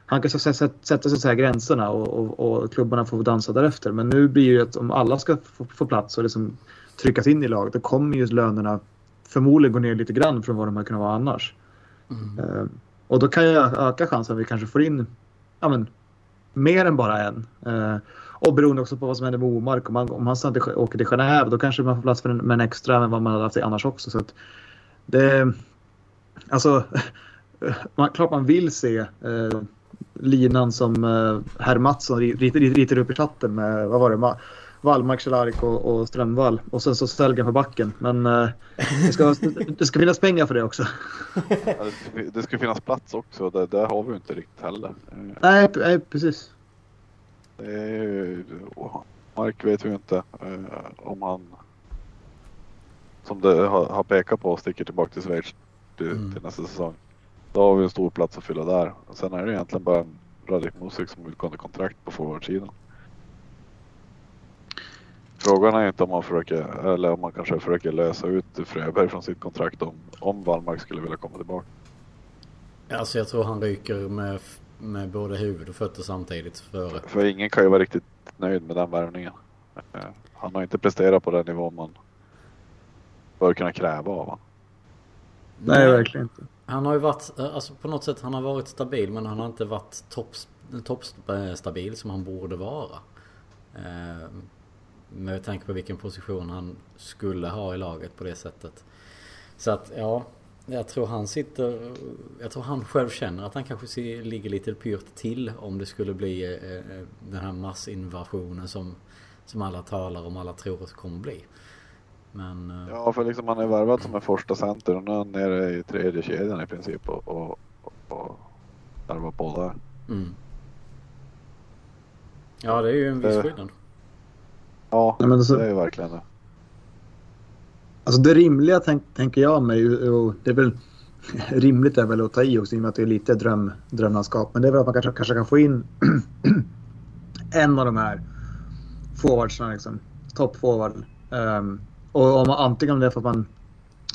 han kan sätta, så här gränserna och, och, och, klubbarna får dansa därefter. Men nu blir det ju att om alla ska få, få plats och liksom tryckas in i laget då kommer ju lönerna förmodligen gå ner lite grann från vad de har kunnat vara annars. Mm. Uh, och då kan ju öka chansen att vi kanske får in ja, men, mer än bara en. Eh, och beroende också på vad som händer med Omark. Om han, om han till, åker till Genève då kanske man får plats för en, med en extra än vad man hade haft annars också. Så att det, alltså, man, klart man vill se eh, linan som eh, herr Mattsson ritar, ritar upp i chatten med, vad var det, Wallmark, Cehlarik och, och Strömvall. Och sen så Stelgen på backen. Men uh, det, ska, det ska finnas pengar för det också. Ja, det, det ska finnas plats också. Det, det har vi inte riktigt heller. Nej, nej precis. Det är ju, Mark vet vi inte uh, om han som det har, har pekat på sticker tillbaka till Schweiz till, mm. till nästa säsong. Då har vi en stor plats att fylla där. Sen är det egentligen bara Radik Musik som utgående kontrakt på forwardsidan. Frågan är inte om man försöker, eller om man kanske försöker lösa ut Fröberg från sitt kontrakt om, om Wallmark skulle vilja komma tillbaka. Alltså jag tror han ryker med, med både huvud och fötter samtidigt. För... för ingen kan ju vara riktigt nöjd med den värvningen. Eh, han har inte presterat på den nivå man bör kunna kräva av honom. Nej, verkligen inte. Han har ju varit, eh, alltså på något sätt han har varit stabil men han har inte varit toppstabil top som han borde vara. Eh, med tanke på vilken position han skulle ha i laget på det sättet. Så att ja, jag tror han sitter... Jag tror han själv känner att han kanske ligger lite pyrt till om det skulle bli eh, den här massinvasionen som, som alla talar om, alla tror att det kommer bli. Men, eh, ja, för liksom han är värvad som en första center och nu är han nere i tredje kedjan i princip och, och, och värvar på där. Mm. Ja, det är ju en viss skillnad. Ja, Nej, alltså, det är ju verkligen det. Alltså det rimliga tänk, tänker jag mig, och det är väl rimligt är väl att ta i också i och med att det är lite dröm, drömlandskap. Men det är väl att man kanske, kanske kan få in en av de här forwardsarna, liksom, toppforward. Um, och om man, antingen det är för att man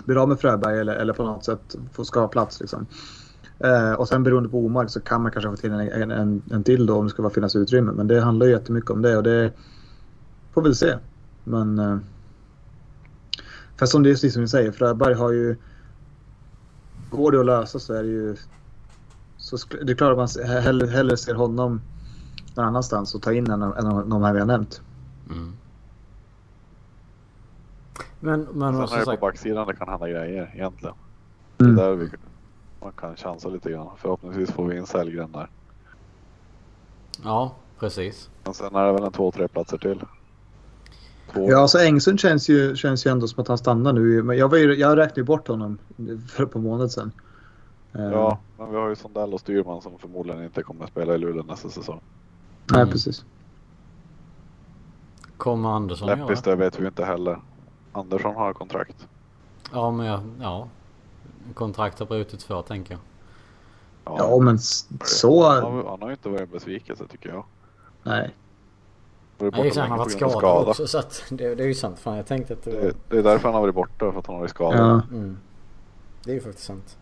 blir av med Fröberg eller, eller på något sätt får ska ha plats. Liksom. Uh, och sen beroende på Omark så kan man kanske få till en, en, en till då om det ska finnas utrymme. Men det handlar ju jättemycket om det och det får väl se. Men... Uh, Fast som det är som du säger, Fröberg har ju... Går det att lösa så är det ju... Så det är klart att man hellre, hellre ser honom någon annanstans och ta in en av de här vi har nämnt. Mm. Men, men Sen är det sagt... på backsidan det kan hända grejer egentligen. Mm. Det är där vi, man kan chansa lite grann. Förhoppningsvis får vi in Sellgren där. Ja, precis. Men sen är det väl en två, tre platser till. Två. Ja, alltså Engsund känns ju, känns ju ändå som att han stannar nu. Men jag, var ju, jag räknade ju bort honom för ett par månader sedan. Eh. Ja, men vi har ju Sondell och Styrman som förmodligen inte kommer att spela i Luleå nästa säsong. Nej, mm. precis. Kommer Andersson Läppis, det vet vi inte heller. Andersson har kontrakt. Ja, men ja. ja. Kontrakt har brutits för tänker jag. Ja, ja men så... Han har, han har ju inte varit besvikelse tycker jag. Nej. Nej, just han har varit skadad skada. också så att det, det är ju sant. Fan, jag tänkte att det, det, det är därför han har varit borta, för att han har varit skadad. Ja. Mm. Det är ju faktiskt sant.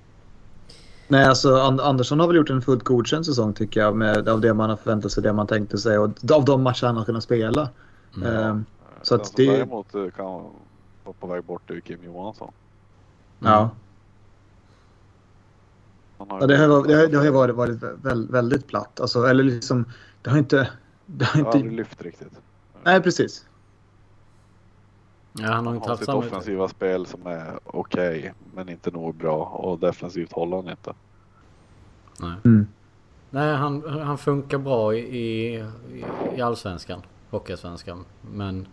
Nej, alltså Andersson har väl gjort en fullt godkänd säsong tycker jag. Med, av det man har förväntat sig, det man tänkte sig och av de matcher han har kunnat spela. Mm. Um, så att det... däremot eh, kan vara på väg bort är Kim Johansson. Ja. Ja, det, har, det, har, det har ju varit, varit väldigt, väldigt platt. Alltså, eller liksom, det har inte... Det har inte... aldrig lyft riktigt. Nej, precis. Ja, han har inte haft sitt offensiva spel som är okej, okay, men inte nog bra. Och defensivt håller han inte. Nej. Mm. Nej, han, han funkar bra i, i, i allsvenskan. Hockeyallsvenskan. Men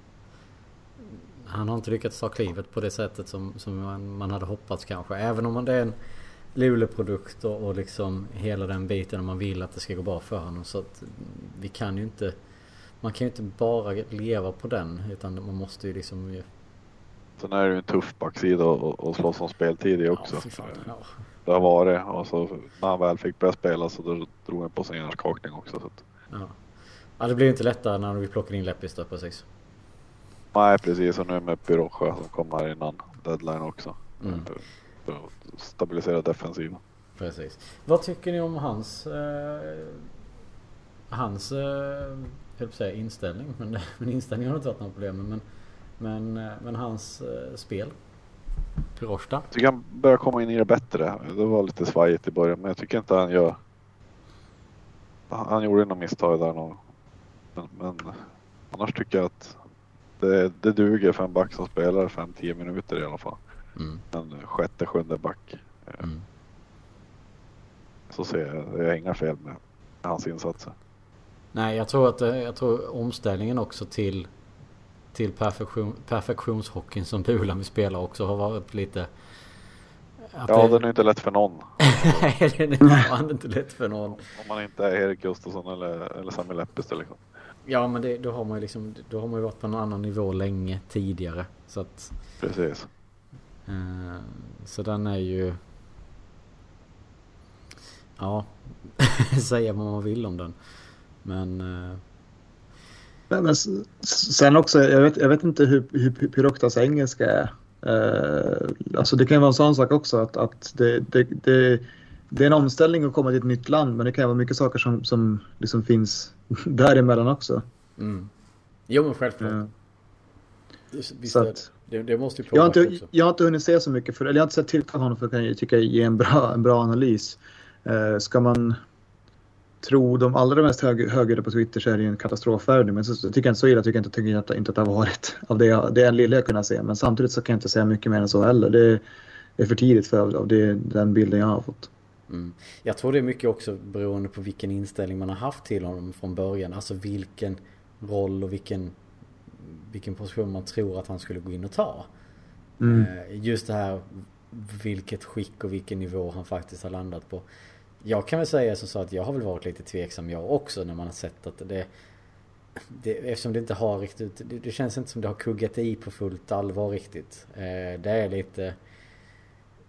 han har inte lyckats ta klivet på det sättet som, som man, man hade hoppats kanske. Även om det är en Luleå-produkt och, liksom hela den biten och man vill att det ska gå bra för honom. Så att vi kan ju inte... Man kan ju inte bara leva på den utan man måste ju liksom... Sen är det ju en tuff backsida att slåss om speltid i också. Ja, fan, ja. Det har varit och så när han väl fick börja spela så då drog han på sig en hjärnskakning också. Så att... Ja. ja, det blir ju inte lättare när vi plockar in Leppis där precis. Nej precis och nu med Pyrocha som kom här innan deadline också. Mm. För att stabilisera defensiven. Precis. Vad tycker ni om hans eh, hans eh, jag säga inställning? Men, men inställning har inte varit några problem med. Men, men, eh, men hans eh, spel? Pyroshta? Jag tycker han börjar komma in i det bättre. Det var lite svajigt i början men jag tycker inte han gör. Han gjorde några misstag där nog. Men, men annars tycker jag att det, det duger för en back som spelar 5-10 minuter i alla fall. Mm. En sjätte, sjunde back. Mm. Så ser jag, jag har inga fel med hans insatser. Nej, jag tror att eh, jag tror omställningen också till till perfektion, perfektionshockeyn som Bulan spelar också har varit lite... ja, det... den är inte lätt för någon. Nej, den är inte lätt för någon. Om man inte är Erik Gustafsson eller, eller Sami Leppestad liksom. Ja, men det, då har man ju liksom, då har man ju varit på en annan nivå länge tidigare. Så att... Precis. Eh, så den är ju... Ja, säga vad man vill om den. Men... Eh... Men, sen också, jag vet, jag vet inte hur, hur Pyroktas engelska är. Eh, alltså det kan vara en sån sak också att, att det, det, det, det är en omställning att komma till ett nytt land men det kan vara mycket saker som, som liksom finns däremellan också. Mm. Jo men självklart. Ja. Visst så att, det, det, måste ju jag har, inte, också. jag har inte hunnit se så mycket för eller jag har inte sett tillfället honom för att jag tycka ge en bra, en bra analys. Eh, ska man tro de allra mest hög, högre på Twitter så är det ju en katastrofvärvning. Men så, så tycker jag inte så illa tycker jag inte, tycker inte, inte att det har varit av det, det lilla jag kunnat se. Men samtidigt så kan jag inte säga mycket mer än så heller. Det är för tidigt för av det, den bilden jag har fått. Mm. Jag tror det är mycket också beroende på vilken inställning man har haft till honom från början. Alltså vilken roll och vilken, vilken position man tror att han skulle gå in och ta. Mm. Eh, just det här vilket skick och vilken nivå han faktiskt har landat på. Jag kan väl säga som så att jag har väl varit lite tveksam jag också när man har sett att det, det eftersom det inte har riktigt, det, det, känns inte som det har kuggat i på fullt allvar riktigt. Eh, det är lite,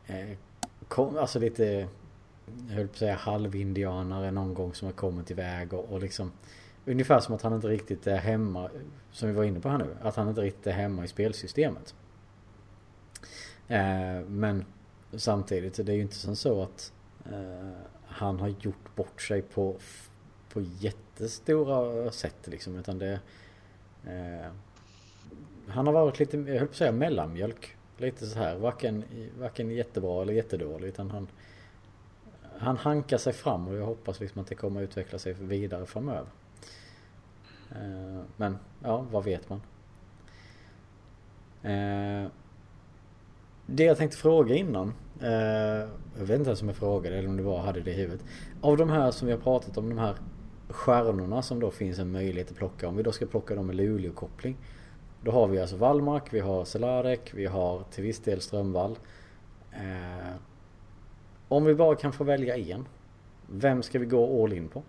eh, kom, alltså lite, jag höll på att säga halvindianare någon gång som har kommit iväg och, och liksom Ungefär som att han inte riktigt är hemma, som vi var inne på här nu, att han inte riktigt är hemma i spelsystemet. Eh, men samtidigt, det är ju inte som så att eh, han har gjort bort sig på, på jättestora sätt liksom. Utan det... Eh, han har varit lite, jag höll på att säga mellanmjölk. Lite så här, varken, varken jättebra eller jättedålig. Utan han, han hankar sig fram och jag hoppas liksom att det kommer att utveckla sig vidare framöver. Eh, men ja, vad vet man? Eh, det jag tänkte fråga innan eh, jag vet inte ens om jag frågade eller om det bara hade det i huvudet. Av de här som vi har pratat om, de här stjärnorna som då finns en möjlighet att plocka. Om vi då ska plocka dem med Luleå-koppling. Då har vi alltså Wallmark, vi har Celarek, vi har till viss del Strömvall. Om vi bara kan få välja en. Vem ska vi gå all in på?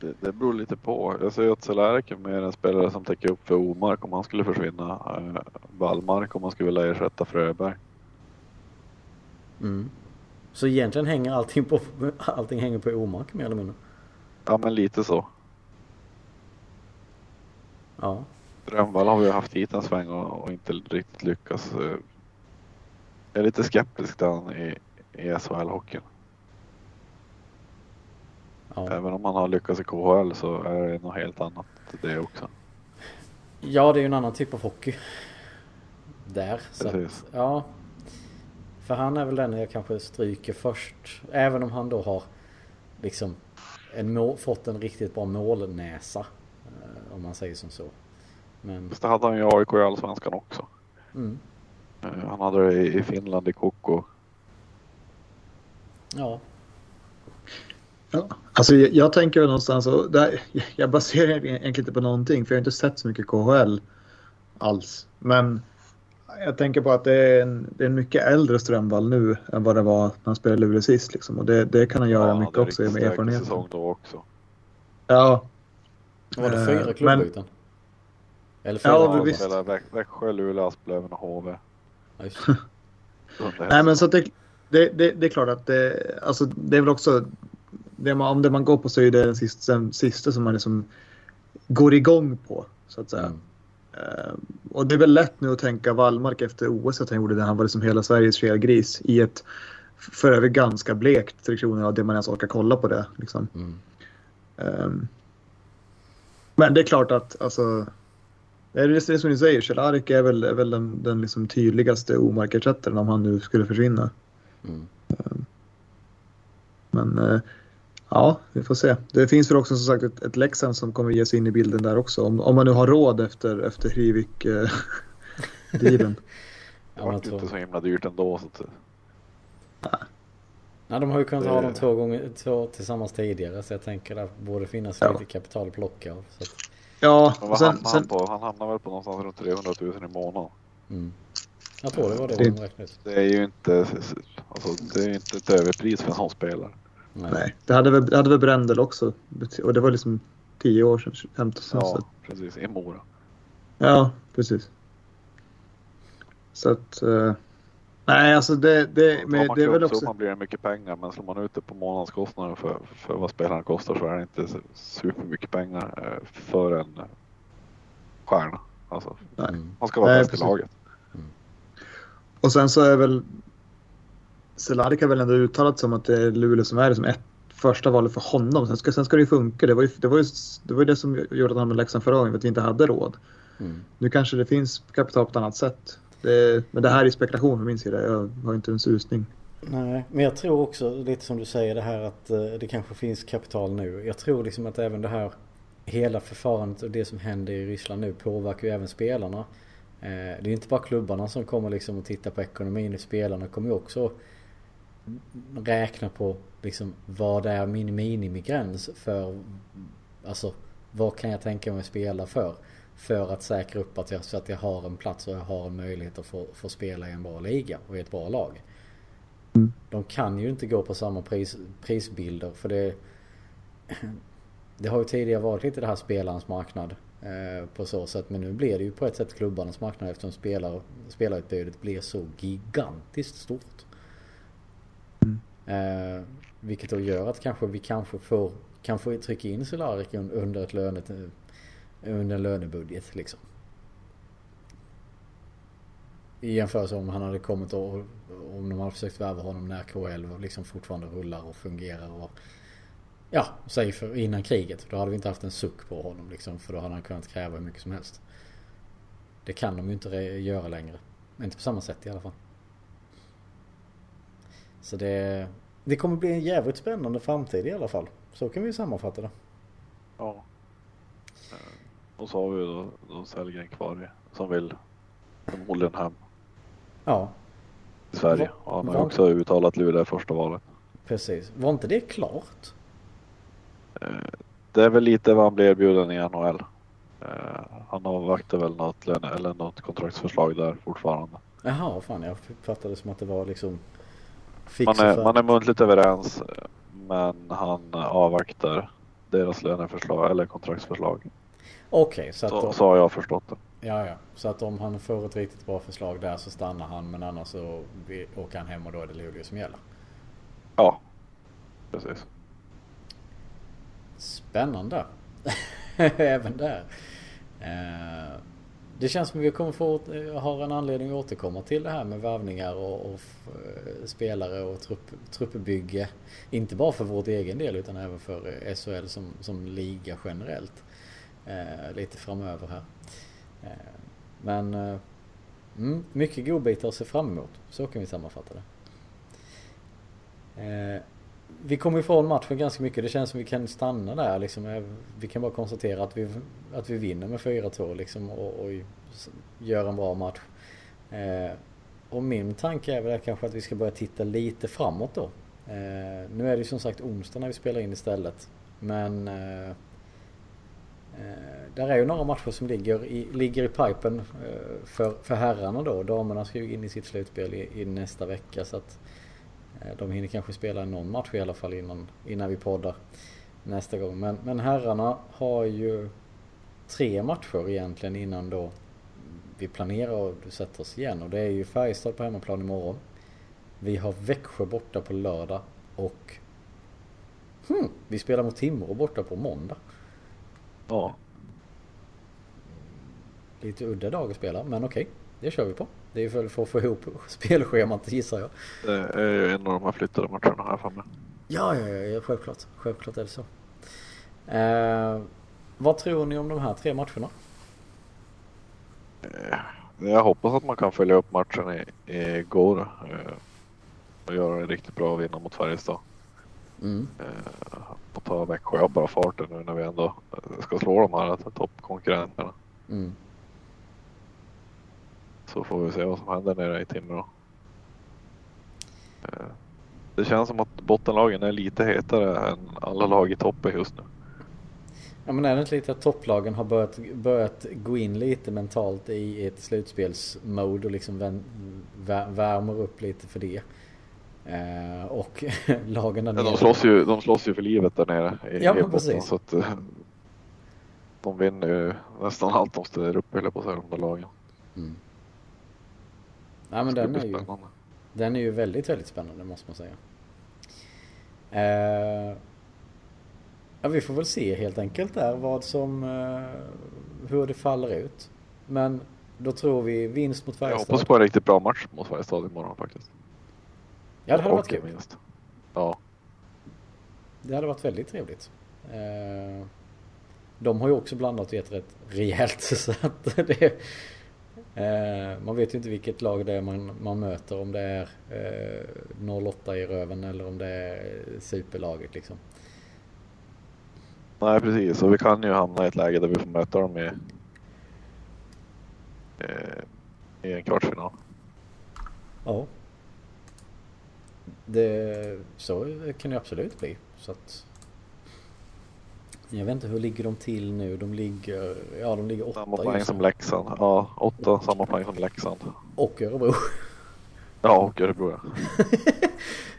Det, det beror lite på. Jag säger att Cehlarik är mer en spelare som täcker upp för Omark om han skulle försvinna. Eh, Wallmark om man skulle vilja ersätta Fröberg. Mm. Så egentligen hänger allting på, allting hänger på Omark mer eller mindre? Ja men lite så. Ja. Strömvall har vi haft hit en sväng och, och inte riktigt lyckats. Eh, jag är lite skeptisk till han i, i SHL-hockeyn. Ja. Även om man har lyckats i KHL så är det något helt annat det också. Ja, det är ju en annan typ av hockey. Där. Så att, ja. För han är väl den jag kanske stryker först. Även om han då har liksom en mål, fått en riktigt bra målnäsa. Eh, om man säger som så. Men... det hade han ju i AIK i Allsvenskan också. Mm. Eh, han hade det i Finland i Koko. Ja, Ja, alltså jag, jag tänker väl någonstans, och där, jag baserar egentligen inte på någonting för jag har inte sett så mycket KHL alls. Men jag tänker på att det är en, det är en mycket äldre Strömvall nu än vad det var när han spelade Luleå sist. Liksom. Och det, det kan han göra ja, mycket också med erfarenhet. säsong då också. Ja. Var det fyra klubbyten? Eller fyra? Ja, visst. Växjö, Luleå, Asplöven och HV. Nej men så att det, det, det, det, är klart att det, alltså, det är väl också det man, om det man går på så är det den sista, den sista som man liksom går igång på så att säga. Mm. Eh, och det är väl lätt nu att tänka Wallmark efter OS att han gjorde det. Han var liksom hela Sveriges kelgris i ett för övrigt ganska blekt sektion av det man ens orkar kolla på det. Liksom. Mm. Ehm, men det är klart att alltså, det är det som ni säger, Cehlarik är väl, är väl den, den liksom tydligaste omarkersättaren om han nu skulle försvinna. Mm. Men eh, ja, vi får se. Det finns väl också som sagt ett, ett Leksand som kommer ge sig in i bilden där också. Om, om man nu har råd efter, efter Hrivik-dealen. Det Ja, var inte så himla dyrt ändå. Så att, Nej, de har ju kunnat Det- ha dem två gånger två tillsammans tidigare så jag tänker att det borde finnas Ja. lite kapital att plocka av. Så att, ja, men och vad sen, hamnar han sen, på? Han hamnar väl på någonstans runt 300 000 i månaden. mm. Jag tror det var det Det- de räknade ut. Det är ju inte, alltså, det är ju inte ett överpris för en sån spelare. Nej. nej, det hade väl, det hade väl Brändel också. Och det var liksom 10 år sedan, 15 sedan. Ja, Så, precis. I Mora. ja, precis. Så att... eh, nej, alltså det, det, man det är väl också... blir det mycket pengar men slår man ut det på månadskostnaden för, för vad spelaren kostar så är det inte supermycket pengar eh, för en stjärna. Alltså, Nej. Mm. man ska vara bäst i laget. Och sen så är väl... Cehlarik har väl ändå uttalat som att det är Luleå som är det som ett första valet för honom. Sen ska, sen ska det ju funka. Det var ju det, var ju, det, var ju det som gjorde att han med Leksand förra gången, för att vi inte hade råd. Mm. Nu kanske det finns kapital på ett annat sätt. Det, men det här är spekulation från min sida. Jag har inte en susning. Nej, men jag tror också lite som du säger det här att eh, det kanske finns kapital nu. Jag tror liksom att även det här hela förfarandet och det som händer i Ryssland nu påverkar ju även spelarna. Eh, Det är inte bara klubbarna som kommer liksom att titta på ekonomin. Spelarna kommer ju också räkna på liksom vad är min minimigräns för alltså vad kan jag tänka mig spela för? För att säkra upp att jag, så att jag har en plats och jag har en möjlighet att få, få spela i en bra liga och i ett bra lag. Mm. De kan ju inte gå på samma pris, prisbilder för det Det har ju tidigare varit lite det här spelarens marknad eh, på så sätt men nu blir det ju på ett sätt klubbarnas marknad eftersom spelar, spelarutbudet blir så gigantiskt stort. Eh, vilket då gör att kanske vi kanske får kan få trycka in Cehlárik under ett lönet under en lönebudget liksom. I jämförelse om han hade kommit och om de hade försökt värva honom när KL liksom fortfarande rullar och fungerar och Ja, säg för innan kriget. Då hade vi inte haft en suck på honom liksom för då hade han kunnat kräva hur mycket som helst. Det kan de ju inte göra längre. Inte på samma sätt i alla fall. Så det, det kommer bli en jävligt spännande framtid i alla fall. Så kan vi sammanfatta det. Ja. Eh, Och så har vi då, då Sellgren kvar i, som vill förmodligen hem Ja, till Sverige. Va- Och han har ju också uttalat Luleå i första valet. precis. Var inte det klart? Eh, Det är väl lite vad han blir erbjuden i NHL. Eh, Han avvaktar väl något, eller något kontraktsförslag där fortfarande. Jaha, fan jag uppfattade det som att det var liksom Man är, man är muntligt överens men han avvaktar deras löneförslag eller kontraktsförslag. Okej, så att Så, då, så har jag förstått det. ja, ja. Så att om han får ett riktigt bra förslag där så stannar han men annars så åker han hem och då är det Luleå som gäller. Ja, precis. Spännande. Även där. Eh, det känns som vi kommer få, ha eh, har en anledning att återkomma till det här med värvningar och, och eh, spelare och trupp, truppbygge. Inte bara för vårt egen del utan även för eh, SHL som, som liga generellt. Eh, lite framöver här. Eh, men eh, mm, mycket godbitar att se fram emot. Så kan vi sammanfatta det. Vi kommer ifrån matchen ganska mycket. Det känns som vi kan stanna där liksom. Eh, vi kan bara konstatera att vi, att vi vinner med 4-2 liksom och, och gör en bra match. Eh, och min tanke är väl kanske att vi ska börja titta lite framåt då. Eh, nu är det ju som sagt onsdag när vi spelar in istället. Men eh, eh, där är ju några matcher som ligger i, ligger i pipen eh, för, för herrarna då. Damerna ska ju in i sitt slutspel i, i nästa vecka så att Eh, de hinner kanske spela någon match i alla fall innan, innan vi poddar nästa gång. Men, men herrarna har ju tre matcher egentligen innan då vi planerar att sätta oss igen. Och det är ju Färjestad på hemmaplan imorgon. Vi har Växjö borta på lördag och Hmm, vi spelar mot Timrå borta på måndag. Ja. Lite udda dag att spela, men okej. Det kör vi på. Det är för, för att få ihop spelschemat gissar jag. Det är ju en av de här flyttade matcherna här för mig. Ja, ja, ja, självklart. Självklart är det så. Eh, vad tror ni om de här tre matcherna? Eh, Jag hoppas att man kan följa upp matchen i, igår eh, och göra det riktigt bra och vinna mot Färjestad. Mm. Eh, och ta Växjö av bara farten nu när vi ändå ska slå de här toppkonkurrenterna. Mm. Så får vi se vad som händer nere i Timrå. Eh, Det känns som att bottenlagen är lite hetare än alla lag i toppen just nu. Ja men är det inte lite att topplagen har börjat, börjat gå in lite mentalt i ett slutspelsmode och liksom vän, vär, värmer upp lite för det. Eh, och lagen där nere. de, slåss ju, de slåss ju för livet där nere i, Ja, botten. precis. Så att, eh, de vinner ju nästan allt de ställer upp, höll på att säga, de där lagen. Mm. Ja men den är, ju, den är ju väldigt, väldigt spännande måste man säga. Eh, ja vi får väl se helt enkelt där vad som, eh, hur det faller ut. Men då tror vi vinst mot Jag Färjestad. hoppas på en riktigt bra match mot Färjestad imorgon faktiskt. Ja det hade varit Hockey kul. minst. Ja, Det hade varit väldigt trevligt. Eh, De har ju också blandat och gett rätt rejält så att det Man vet ju inte vilket lag det är man, man möter om det är eh, 08 i röven eller om det är superlaget liksom. nej precis. Och vi kan ju hamna i ett läge där vi får möta dem i, eh, i en kvartsfinal. Ja. Det, så kan det absolut bli. Så att, jag vet inte hur ligger de till nu? De ligger, ja de ligger Samma åtta poäng just som. Leksand. Ja, åtta. Samma poäng som Leksand. Och Örebro. Ja, och Örebro ja.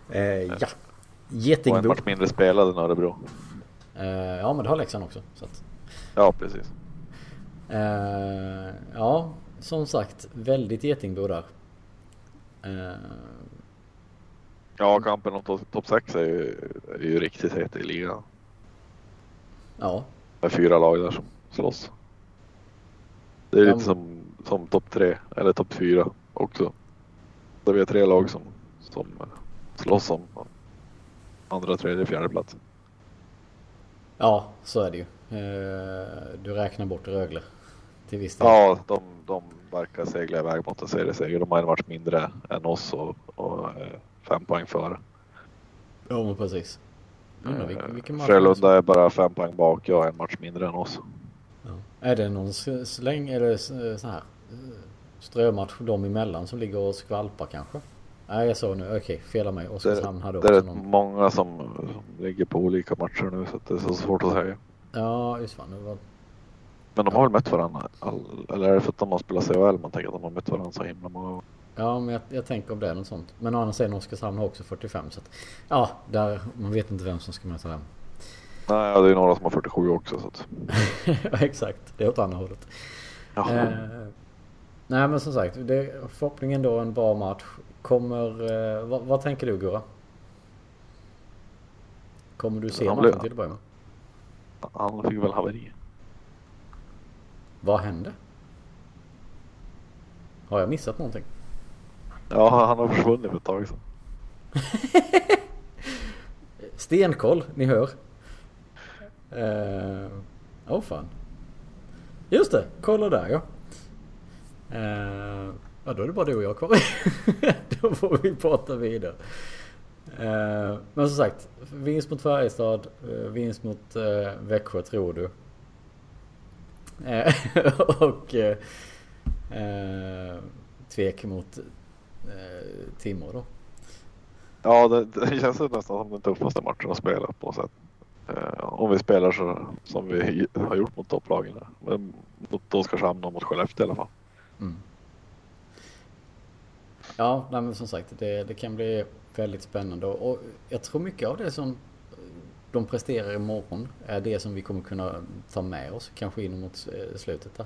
Eh, ja. Och en Getingbo. match mindre spelad än Örebro. Eh, ja men det har Leksand också. Så att, Ja, precis. eh, ja, som sagt väldigt Getingbo där. Eh, Ja, kampen om to- topp 6 är ju, är ju riktigt het i ligan. Ja, Det är fyra lag där som slåss. Det är lite som, som topp 3 eller topp 4 också. Där vi har tre lag som, som slåss om andra, tredje, fjärde plats. ja så är det ju. Eh, du räknar bort Rögle till viss del. Ja, de, de verkar segla iväg mot en serieseger. De har en match mindre än oss och, och eh, fem poäng före. Ja men precis. Undrar vilken, vilken Eh, Frölunda är bara fem poäng bak. Jag har en match mindre än oss. Ja. Är det någon släng eller s- så här eh, strömatch dem emellan som ligger och skvalpar kanske? Nej jag såg nu, okej fel av mig. Oskarshamn hade Det är också någon. många som, ligger på olika matcher nu så det är så svårt att säga. Ja just fan, var... Men de har väl mött varandra? Eller är det för att de har spelat CHL man tänker att de har mött varandra så himla många gånger? Ja men jag, jag tänker om det är något sånt. Men å andra sidan Oskarshamn har också 45 så att... Ja, där, man vet inte vem som ska möta vem. Nej, det är några som har 47 också. Så att, Ja, Exakt, det är åt andra hållet. ja. Eh, nej men som sagt, det förhoppningen då en bra match. Kommer... Eh, vad, vad tänker du Gurra? Kommer du se Ja, matchen till att börja med? Han fick väl haveri. Vad hände? Har jag missat någonting? Ja, han har försvunnit för ett tag sedan. Stenkoll, ni hör. Eh, åh Åh oh, fan. Just det, kolla där ja. Uh, ja då är det bara du och jag kvar. då får vi prata vidare. Uh, men som sagt, vinst mot Färjestad, vinst mot uh, Växjö tror du. Och uh, tvek mot eh, Timrå då. Ja, det, det känns nästan som den tuffaste matchen att spela på något sätt. Eh, om vi spelar så som vi har gjort mot topplagen. Men mot Oskarshamn och mot Skellefteå i alla fall. Mm. Ja, nej, men som sagt det, det kan bli väldigt spännande och, och jag tror mycket av det som de presterar imorgon är det som vi kommer kunna ta med oss kanske in mot eh, slutet där.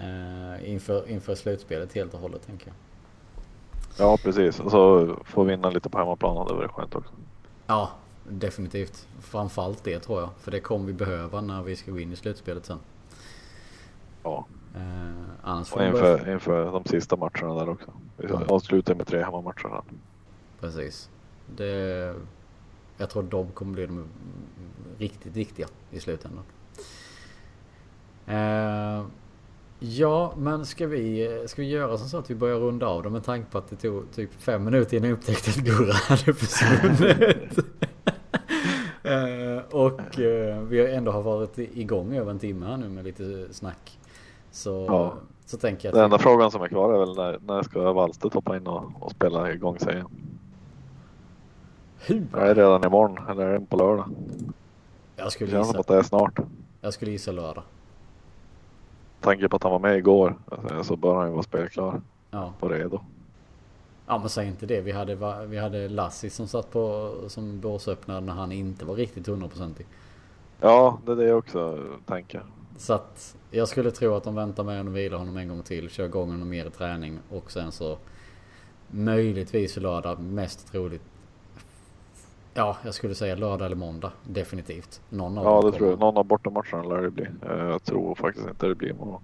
Eh, inför, inför slutspelet helt och hållet tänker jag. Ja, precis. Och så få vinna lite på hemmaplan. Det vore skönt också. Ja, definitivt. Framförallt det tror jag. För det kommer vi behöva när vi ska gå in i slutspelet sen. Ja. Eh, annars Och inför, inför de sista matcherna där också. Vi Ja. avslutar med tre hemmamatcher. här. Precis. Det, jag tror de kommer bli de riktigt viktiga i slutändan. Eh, ja, men ska vi, ska vi göra som så att vi börjar runda av det med tanke på att det tog typ fem minuter innan jag upptäckte att Gurra hade försvunnit. eh, och eh, vi har ändå har varit igång över en timme här nu med lite snack. Så, Ja. så tänker jag Den enda frågan som är kvar är väl när, när ska Wallstedt hoppa in och, och spela igång sig igen? hur? Är det redan imorgon eller är det på lördag? Jag skulle gissa, att det är snart. jag skulle gissa lördag. Tanke på att han var med igår så bör han ju vara spelklar Ja. och redo. Ja men säg inte det. Vi hade, vi hade Lassi som satt på som båsöppnare när han inte var riktigt hundraprocentig. Ja, det är det jag också tänker. Så att jag skulle tro att de väntar med honom och vilar honom en gång till. Kör igång honom mer i träning och sen så möjligtvis för lördag. Mest troligt. Ja, jag skulle säga lördag eller måndag. Definitivt. Någon av Ja, det tror jag. Någon av bortamatcherna lär det bli. Eh, Jag tror faktiskt inte det blir imorgon.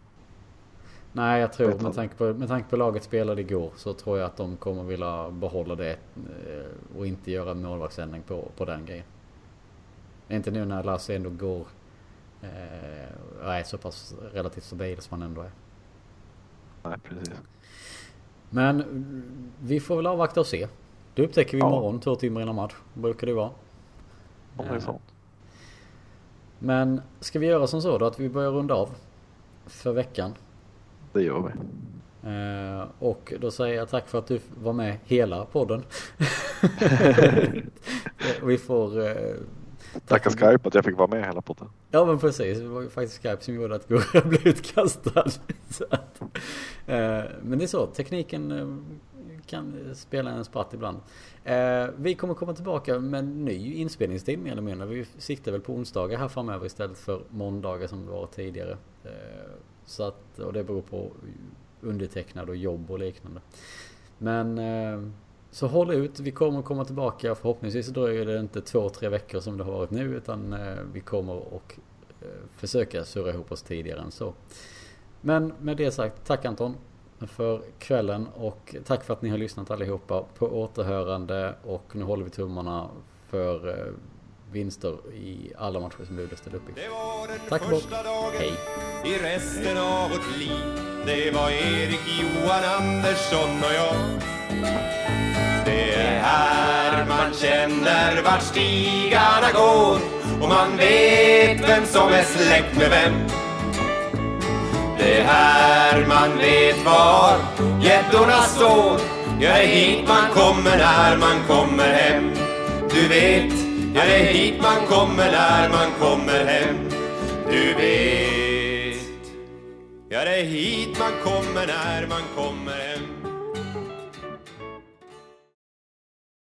Nej, jag tror med tanke, på, med tanke på laget spelade igår så tror jag att de kommer vilja behålla det eh, och inte göra en målvaktsändring på, på den grejen. Inte nu när Lasse ändå går eh, och är så pass relativt stabil som han ändå är. Nej, precis. Men vi får väl avvakta och se. Det upptäcker vi Ja. imorgon, två timmar innan match. Brukar det vara. Det är Eh. Men ska vi göra som så då att vi börjar runda av för veckan. Det gör vi. Eh, och då säger jag tack för att du var med hela podden. vi får... Eh, Tacka Skype att jag fick vara med hela podden. Ja men precis, det var ju faktiskt Skype som gjorde att Gurra blev utkastad. Men det är så, tekniken kan eh, spela en spratt ibland. Eh, vi kommer komma tillbaka med en ny inspelningstid mer eller mindre. Vi siktar väl på onsdagar här framöver istället för måndagar som det var tidigare. Eh, så att, och det beror på undertecknad och jobb och liknande. Men eh, så håll ut, vi kommer komma tillbaka. Förhoppningsvis dröjer det inte två, tre veckor som det har varit nu utan eh, vi kommer och eh, försöka surra ihop oss tidigare än så. Men med det sagt, tack Anton för kvällen och tack för att ni har lyssnat allihopa på återhörande och nu håller vi tummarna för eh, vinster i alla matcher som Luleå ställer upp i. Det var den Tack första dagen Hej! i resten av vårt liv. Det var Erik, Johan, Andersson och jag. Det är här man känner vart stigarna går och man vet vem som är släkt med vem. Det är här man vet var gäddorna står. Ja, det är hit man kommer när man kommer hem. Du vet, ja det är hit man kommer när man kommer hem. Du vet, ja det är hit man kommer när man kommer hem.